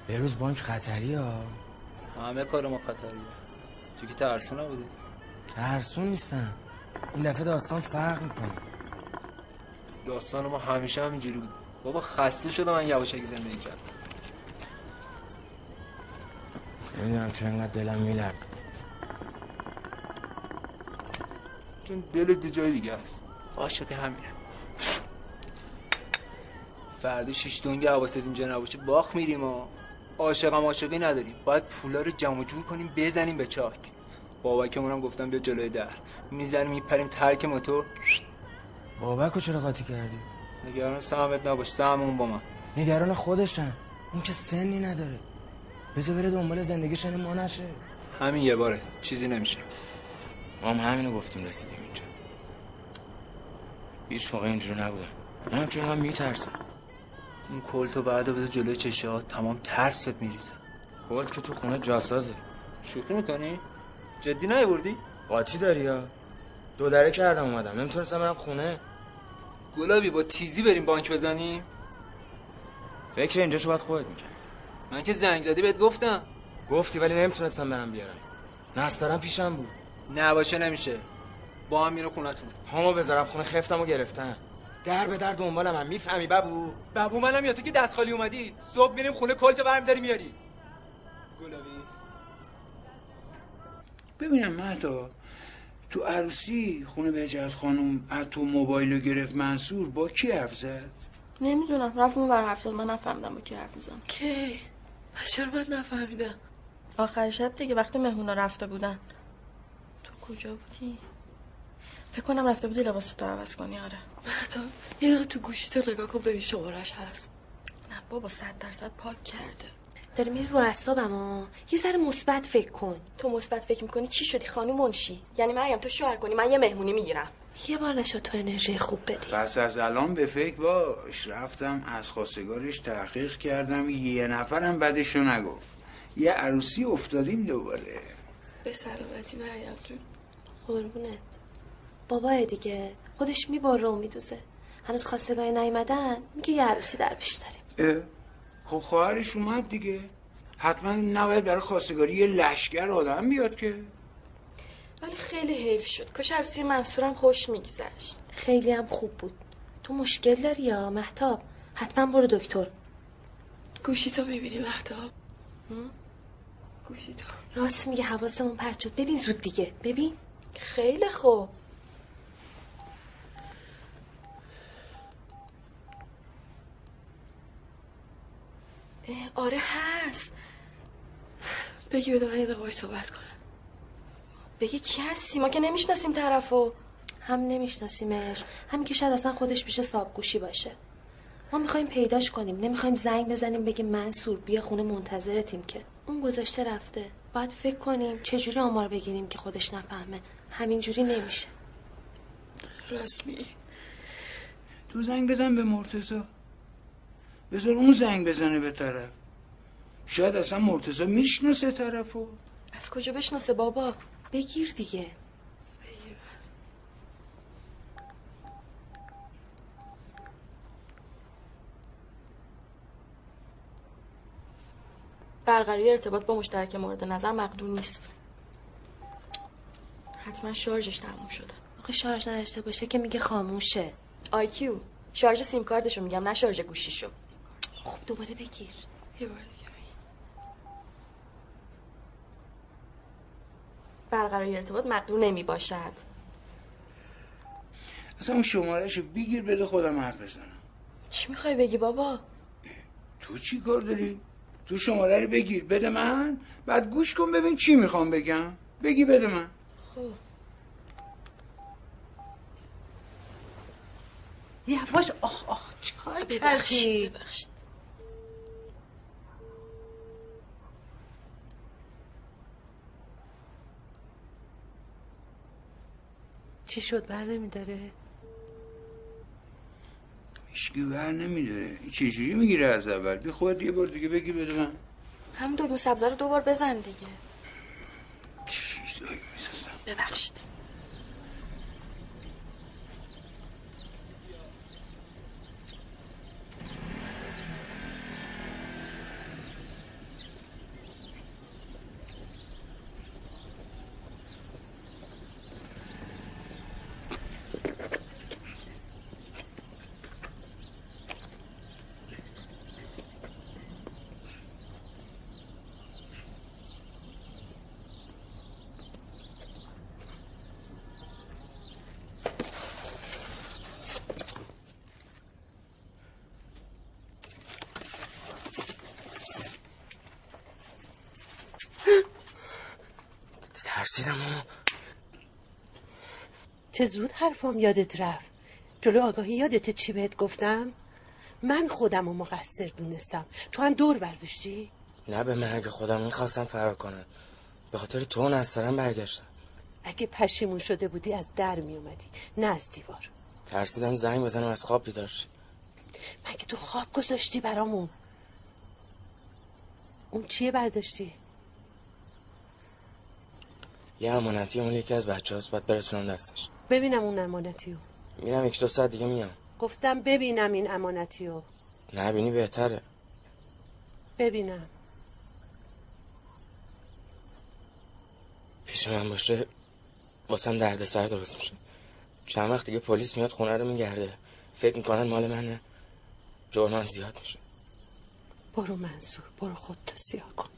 بروز بانک خطری ها؟ همه کار ما خطریه. تو که ترسو نبودی ترسو نیستم. این دفعه داستان فرق می‌کنه. داستان ما همیشه همینجوری بود. بابا خسته شدم من یواشکی زندگی کردم. نمی‌دونم چرا انقدر دلم میلرد چون دل دو جای دیگه است. عاشق همینه. فردا شیش دنگ حواست اینجا نباشه باخ میریم و عاشقم عاشقی نداریم. باید پولا رو جمع جور کنیم بزنیم به چاک. بابکمون هم گفتم بیا جلوی در. می‌زنیم میپریم ترک موتور. بابکو چرا قاطی کردی؟ نگران سهمت نباش سهممون با من. نگران خودشم اون که سنی نداره. بذار بره دنبال زندگیش ما نشه. همین یه باره چیزی نمیشه. ما هم همینو گفتیم رسیدیم اینجا. هیچ موقع اینجوری نبودم. من چون من میترسم. اون کلتو بعد بذار جلوی چشات تمام ترست میریزه کلت که تو خونه جاسازه. شوخی می‌کنی؟ جدی نیوردی؟ قاطی داری یا؟ دو دره کردم اومدم. نمی‌تونستم برم خونه. گلابی با تیزی بریم بانک بزنیم؟ فکر اینجاشو باید خودت می‌کرد من که زنگ زدی بهت گفتم. گفتی ولی نمی‌تونستم برم بیارم. نسترم پیشم بود. نباشه نمیشه. با هم میره خونتون. پامو بذارم خونه خفتم و گرفتن در به در دنبالم هم. می‌فهمی ببو بابو منم یا تو که دست خالی اومدی. صبح میریم خونه کلتو برمیداری میاری. گلابی. ببینم مهدا تو عروسی خونه بهجت خانم از تو موبایل رو گرفت منصور با کی حرف زد؟ نمی‌دونم. رفت اون حرف زد. من نفهمیدم با کی حرف می‌زنم کی؟ چرا من نفهمیدم. آخر شب دیگه وقتی مهمونا رفته بودن. کجا بودی؟ فکر کنم رفته بودی لباس تو عوض کنی آره. مهدا یه دقیقه تو گوشی تو نگاه کن ببین شمارش هست. نه بابا صد درصد پاک کرده. داری میری رو اعصابم ها یه ذره مثبت فکر کن. تو مثبت فکر می‌کنی چی شدی خانم منشی؟ یعنی مریم تو شوهر کنی من یه مهمونی می‌گیرم. یه بار نشد تو انرژی خوب بدی. پس از الان به فکر باش. رفتم از خواستگارش تحقیق کردم. یه نفرم بدشو نگفت. یه عروسی افتادیم دوباره. به سلامتی مریم جون. قربونت. بابا دیگه خودش میباره و میدوزه. هنوز خواستگاه نیومدن میگه یه عروسی در پیش داریم. خب خواهرش اومد دیگه. حتما نباید برای خواستگاری یه لشکر آدم بیاد که. ولی خیلی حیف شد. کاش عروسی منصورم خوش میگذشت. خیلی هم خوب بود. تو مشکل داری یا مهتاب؟ حتما برو دکتر. گوشی تو می‌بینی مهتاب. گوشی تو. راست میگه حواسمون پرت شد. ببین زود دیگه. ببین. خیلی خوب. اه، آره هست. بگی بده من یه دقیقه صحبت کنم. بگی کی هستی؟ ما که نمی‌شناسیم طرفو. هم نمیشناسیمش. همین که شاید اصلا خودش پیش صاحب گوشی باشه. ما می‌خوایم پیداش کنیم. نمی‌خوایم زنگ بزنیم بگیم منصور بیا خونه منتظرتیم که. اون گذاشته رفته. باید فکر کنیم چجوری آمار بگیریم که خودش نفهمه. همینجوری نمیشه. راست میگی تو زنگ بزن به مرتزا بذار اون زنگ بزنه به طرف. شاید اصلا مرتزا می‌شناسه طرفو. از کجا بشناسه بابا؟ بگیر دیگه. برقراری ارتباط با مشترک مورد نظر مقدور نیست. حتما شارژش تموم شده. آخه شارژ نداشته باشه که میگه خاموشه. آیکیو شارژ سیم کارتشو میگم نه شارژ گوشیشو. خب دوباره بگیر. یه بار دیگه. بگیر. برقراری ارتباط مقدور نمی باشد اصلا اون شمارهشو بگیر بده خودم حرف بزنم. چی می‌خوای بگی بابا؟ تو چی کار داری؟ تو شماره رو بگیر. بده من. بعد گوش کن ببین چی می‌خوام بگم. بگی بده من. خب. یواش آخ آخ چیکار کردی؟ ببخشید. چی شد؟ بر نمیداره؟ هیچکی ور نمیده چجوری می‌گیره از اول؟ بی خودت یه بار دیگه بگی بده من همین دکمه سبزه رو دوبار بزن دیگه. چیزایی ببخشید. ترسیدم اما چه زود حرفام یادت رفت. جلو آگاهی یادت چی بهت گفتم؟ من خودم رو مقصر دونستم. تو هم دور برداشتی؟ نه به مرگ خودم می‌خواستم فرار کنم. به خاطر تو اون از سرم برگشتم. اگه پشیمون شده بودی از در می اومدی نه از دیوار. ترسیدم زنگ بزنم از خواب بیدار شی. مگه تو خواب گذاشتی برامون؟ اون چیه برداشتی؟ یه امانتی اون یکی از بچه هاست باید برسونم دستش. ببینم اون امانتیو. میرم یک دو ساعت دیگه میام. گفتم ببینم این امانتیو. نه بینی بهتره. ببینم. پیش من باشه واسم درد سر درست میشه. چند وقت دیگه پلیس میاد خونه رو میگرده. فکر می‌کنن مال منه. جرمان زیاد میشه. برو منصور برو خودتو سیاه کن.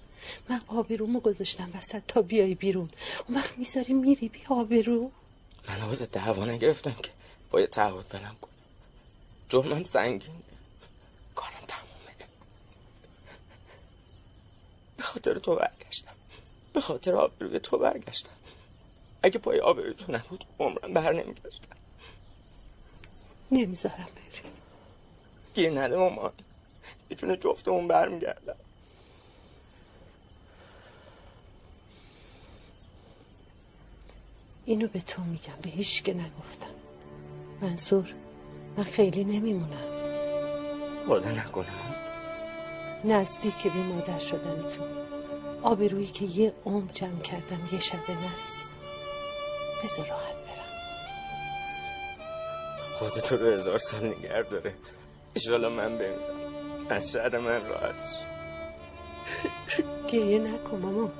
من آبرومو گذاشتم وسط تا بیای بیرون. اون وقت می‌ذاری میری بی آبرو. من آواز دعوا نگرفتم که باید تعهد برم کنم. جرمم سنگین کارم تمومه. به خاطر تو برگشتم. به خاطر آبروی تو برگشتم. اگه پای آبروی تو نبود عمرم بر نمیگشتم. نمی‌ذارم بری گیر نده مامان. یه جون جفتمون برمیگردم. اینو به تو میگم به هیچ که نگفتم. منصور من خیلی نمیمونم. خدا نکنم نزدیک به مادر شدنتون آبرویی که یه عمر جمع کردم یه شبه نرس. بذار راحت برم. خودتو رو هزار سال نگر داره. ایشالا من بمیرم از شهر من راحت. گریه نکن ماما.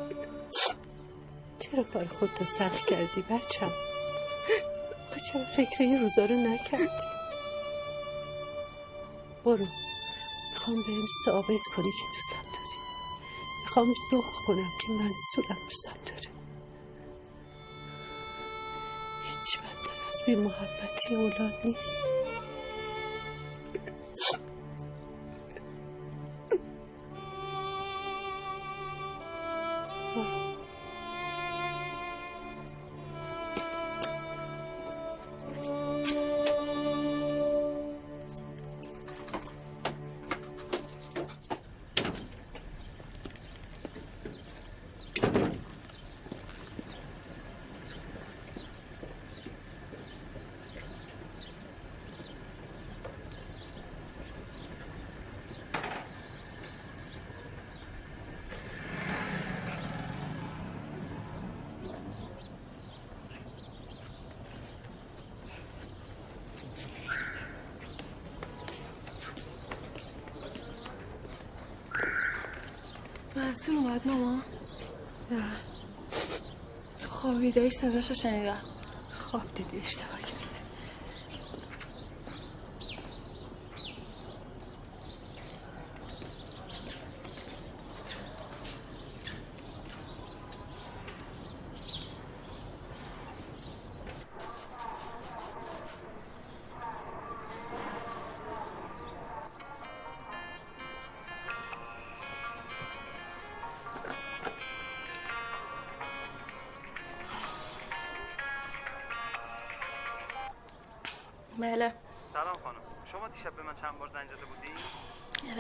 چرا کار خودتو سخت کردی بچم؟ آخه چرا فکر این روزا رو نکردی. برو. می‌خوام بهم ثابت کنی که دوستم داری. می‌خوام ذوق کنم که منصورم دوستم داره. هیچ بدتر از بی محبتی اولاد نیست. منصور اومد ماما؟ نه. تو خوابیداری صداشو شنیدم. خواب دیدی اشتباه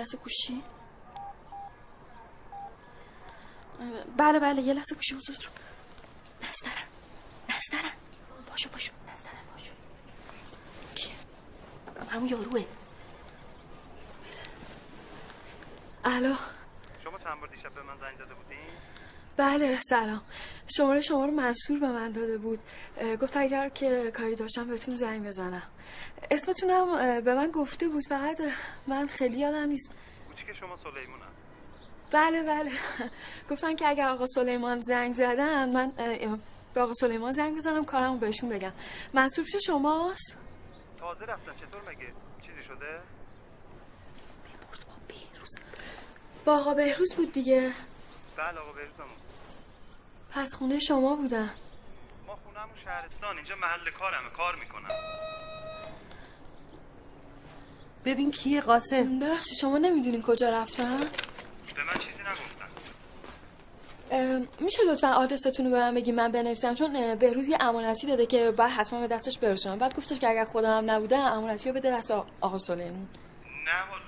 لحظه گوشی. بله بله یه لحظه گوشی حضورتون نسترن نسترن باشو باشو. نسترن باشو. کیه همون یاروه. الو. شما چند بار دیشب به من زنگ زده بودی؟ بله سلام. شماره شما رو منصور به من داده بود. گفت اگر که کاری داشتم بهتون زنگ بزنم. اسمتونم به من گفته بود فقط من خیلی یادم نیست. کوچیک شما سلیمونم بله بله. گفتن که اگر آقا سلیمان زنگ زدن من به آقا سلیمان زنگ بزنم کارمو بهشون بگم. منصور پیش شماست؟ تازه رفتن چطور مگه؟ چیزی شده؟ با آقا بهروز بود دیگه. بله آقا بهروزمون پس خونه شما بودن. ما خونهمون شهرستان اینجا محل کارمه کار می‌کنم. ببین کیه قاسم. ببخشید شما نمی‌دونین کجا رفتن به من چیزی نگفتن. میشه لطفا آدرستون رو به من بگی من بنویسم چون بهروز یه امانتی داده که باید حتما به دستش برسونم. بعد گفتش که اگر خودم هم نبودم امانتی رو بده دست آقا سلیمون. نه والا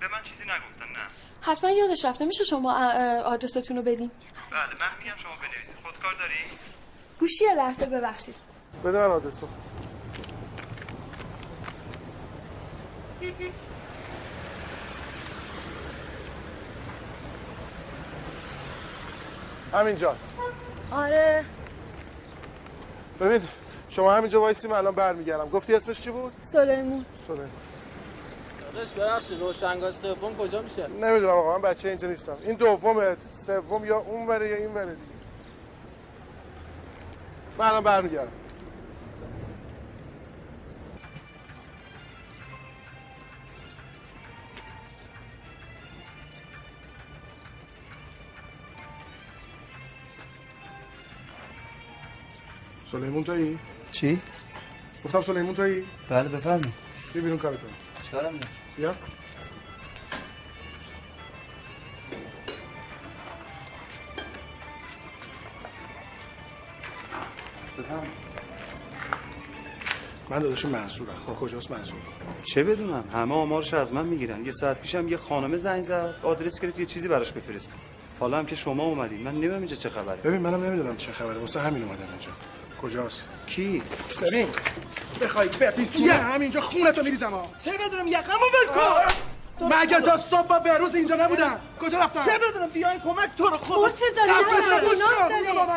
به من چیزی نگفتن نه. حتما یادش رفته. میشه شما آدرستون رو بدین؟ بله من میگم شما بنویسید خودکار داری؟ گوشی لحظه ببخشید. بده من آدرسو همینجاست. آره. ببین شما همینجا وایسی من الان برمیگردم. گفتی اسمش چی بود؟ سلیمون سلیمان. داداش ببخشید روشنگاه سوم کجا میشه؟ نمی‌دونم آقا من بچه اینجا نیستم. این دومه سوم یا اون وره یا این وره دیگه. من الان برمیگردم. سلیمون تویی؟ چی؟ گفتم سلیمون تویی؟ بله بفرمایید. بیا بیرون کار کنیم چیکارم؟ داری؟ بیا بفرمایید. من داداش منصورم. خب کجاست منصور؟ چه بدونم؟ همه آمارش از من می‌گیرن. یه ساعت پیشم یه خانمه زنگ زد. آدرس گرفت یه چیزی براش بفرستم حالا هم که شما اومدید من نمی‌دونم اینجا چه خبره. ببین منم نمی‌دونم چه خبره. واسه همین اومدم اینجا. کجاست؟ کی؟ ببین. بخوای بپیچ توی همینجا خونتو میریزم ها. چه بدونم یقمو ول کن. مگه تا صبح با بهروز اینجا نبودن؟ کجا رفتن؟ چه بدونم بیاین کمک تو رو. خود مرتضی،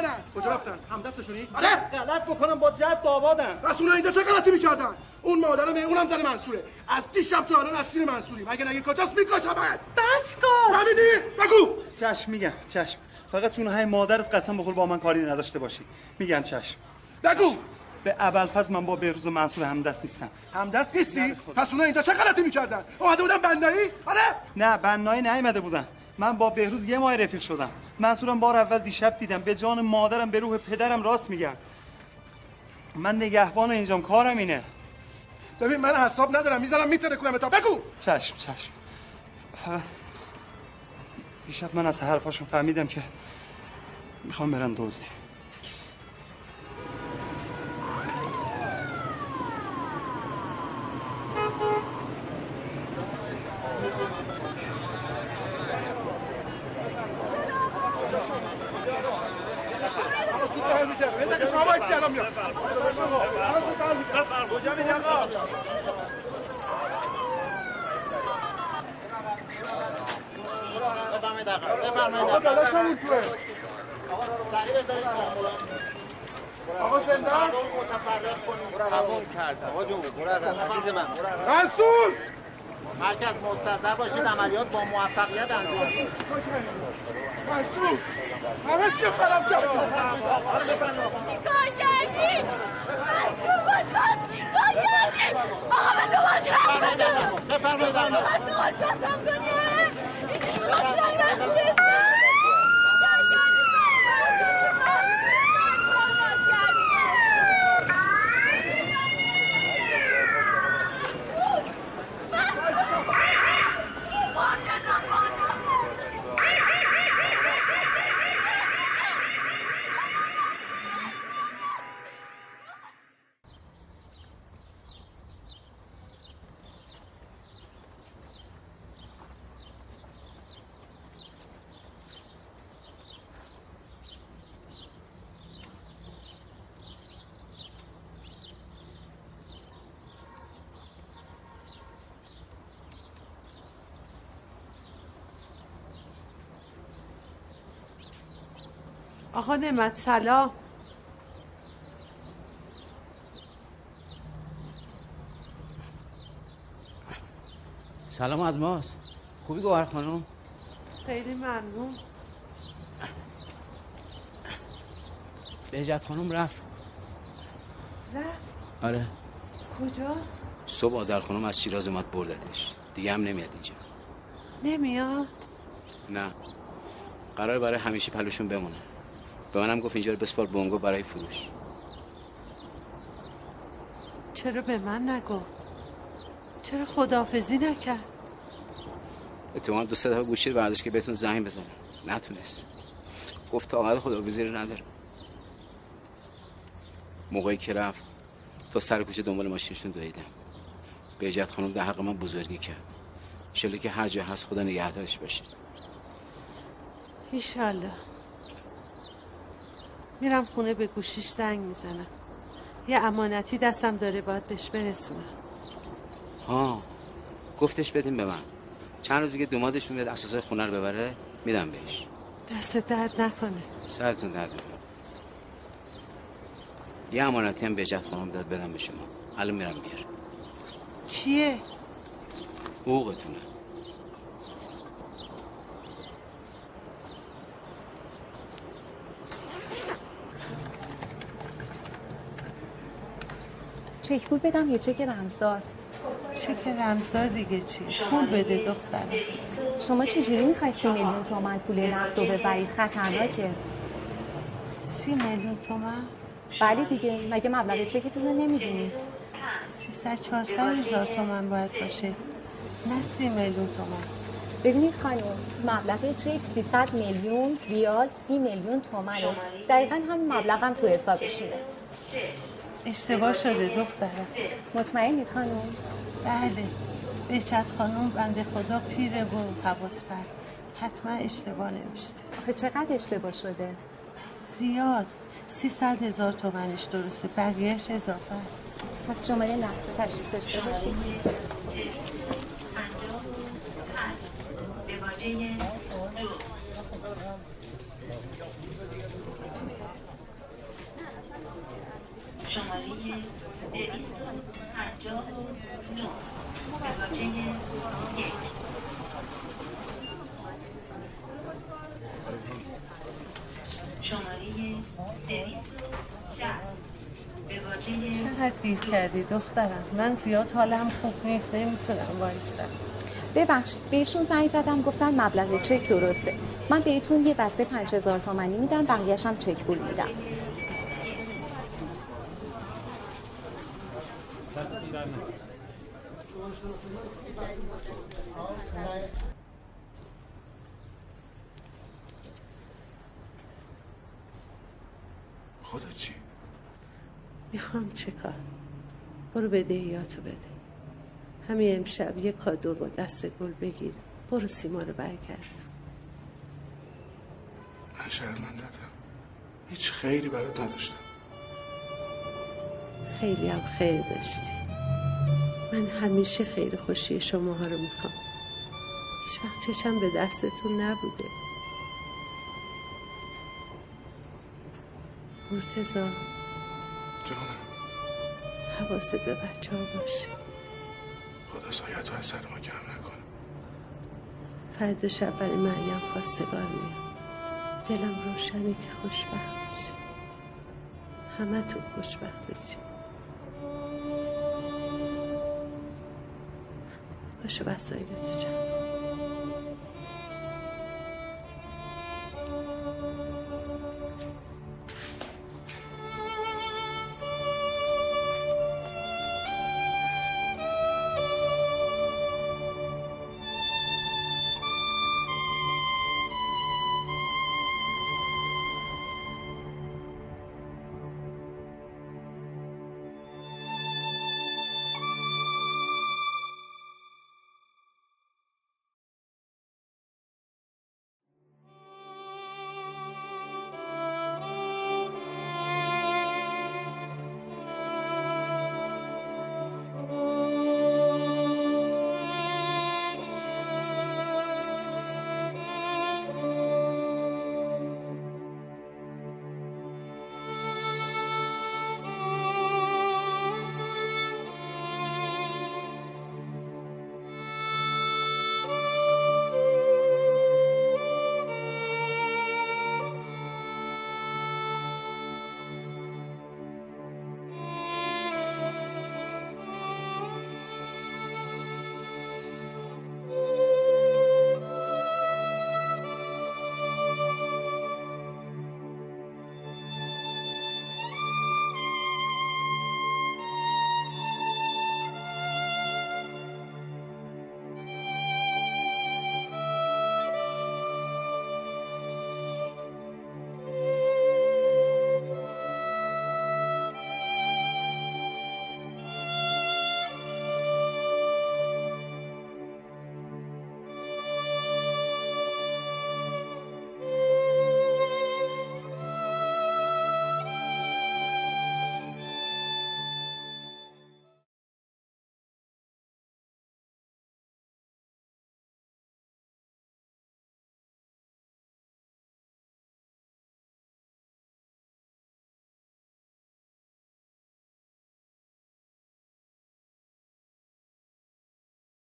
نه،. کجا رفتن؟ هم دستشونی؟ آره. غلط بکنم با جد آبادم رسول اینجا چه غلطی می‌کردن؟ اون مادرم اونم زن منصوره. از دیشب تا الان اسیر منصوری. مگه نگه کجاست؟ میکشمت بس کن. فهمیدی؟ بگو. چشم میگم چشم. فقط چون های مادرت قسم بخور با من کاری نداشته باشی. میگم چشم. بگو. به اول من با بهروز و منصور همدست نیستم همدست نیستی؟ پس اونا اینجا چه غلطی می‌کردن؟ اومده بودن بنایی؟ آره. نه بنایی نیومده بودن. من با بهروز یه ماه رفیق شدم. منصورم بار اول دیشب دیدم. به جان مادرم به روح پدرم راست میگم من نگهبان اینجام کارم اینه. ببین من حساب ندارم. می‌ذارم میتره کنم تا. بگو. چشم چشم. دیشب من از حرفاشون فهمیدم که می‌خوام برن دزدی شما وایسی الان میام کجا میری آقا آقا داداشمون توه آقا زنده است؟ قبول کردم. آقا جون عقب عزیز من. منصور مرکز مستظر باشید عملیات با موفقیت انجام شد مسعود همه چی خراب کرد چیکار کردی؟ بازم چیکار کردی؟ آقا به تو باش بفرمایید. مسعود باش قسم کنی اینجوری می‌خواستم نباشه. آقا نعمت سلام سلام از ماست. خوبی گوهر خانم؟ خیلی ممنون. بهجت خانم رفت. نه آره. کجا؟ صبح آذر خانم از شیراز اومد بردتش. دیگه هم نمیاد اینجا. نمیاد؟ نه. قرار برای همیشه پلوشون بمونه. به منم گفت اینجا رو بسپار بونگو برای فروش. چرا به من نگو چرا خدافزی نکرد؟ اتفاقا دو دفعه گوشی رو برداشت که بهتون زنگ بزنه نتونست. گفت طاقت خدافزی رو نداره موقعی که رفت تا سر کوچه دنبال ماشینشون دویدم. بهجت خانم در حق من بزرگی کرد. انشالله که هر جا هست خدا نگهدارش باشه. ایشالله. میرم خونه به گوشیش زنگ می‌زنم. یه امانتی دستم داره باید بهش برسونم. ها گفتش بدیم به من. چند روزی که دومادشون بیاد اساسای خونه رو ببره میدم بهش. دست درد نکنه. سرتون درد نکنه. یه امانتی هم بهجت خانم داد بدم به شما. الان میرم میارم چیه؟ حقوقتونه. چک پول بدم یا چک رمزدار؟ چک رمزدار دیگه چی؟ پول بده دخترم. شما چجوری می‌خوای سی میلیون تومن پول نقد رو ببرید خطرناکه. سی میلیون تومن؟ بله دیگه مگه مبلغ چکتون رو نمی‌دونید سیصد چهارصد هزار تومن باید باشه. نه سی میلیون تومن. ببینید خانم مبلغ چک 300 میلیون ریال 30 میلیون تومنه. دقیقا همین مبلغ هم تو حسابشونه. اشتباه شده دخترم مطمئنید خانم؟ بله. بهچت خانم بنده خدا پیره و حواس بر. حتما اشتباه نوشته. آخه چقدر اشتباه شده؟ زیاد. سیصد هزار تومنش درسته. بقیهش اضافه است. پس شماره نقصه تشریف داشته باشید. چقدر دیر کردی دخترم؟ من زیاد حالم خوب نیست نمی‌تونم وایستم. ببخشید بهشون زنگ زدم گفتن مبلغ چک درسته. من بهتون یه بسته پنج هزار تومنی میدم بقیه‌ش هم چک پول میدم. خودت چی؟ می‌خوام چه کار؟ برو بدهیاتو بده. همین امشب یه کادو با دست گل بگیر. برو سیما رو برگرد. من شرمندتم هیچ خیری برات نداشتم. خیلی هم خیر داشتی. من همیشه خیر خوشی شماها رو می‌خوام. هیچ وقت چشم به دستتون نبوده. مرتزا حواست به بچه ها باشه خدا سایت از سر ما کم نکنه. فرد شب برای مریم خواستگار میاد دلم روشنه که خوشبخت بشی همه تو خوشبخت بشی باشو وسایلتو جمع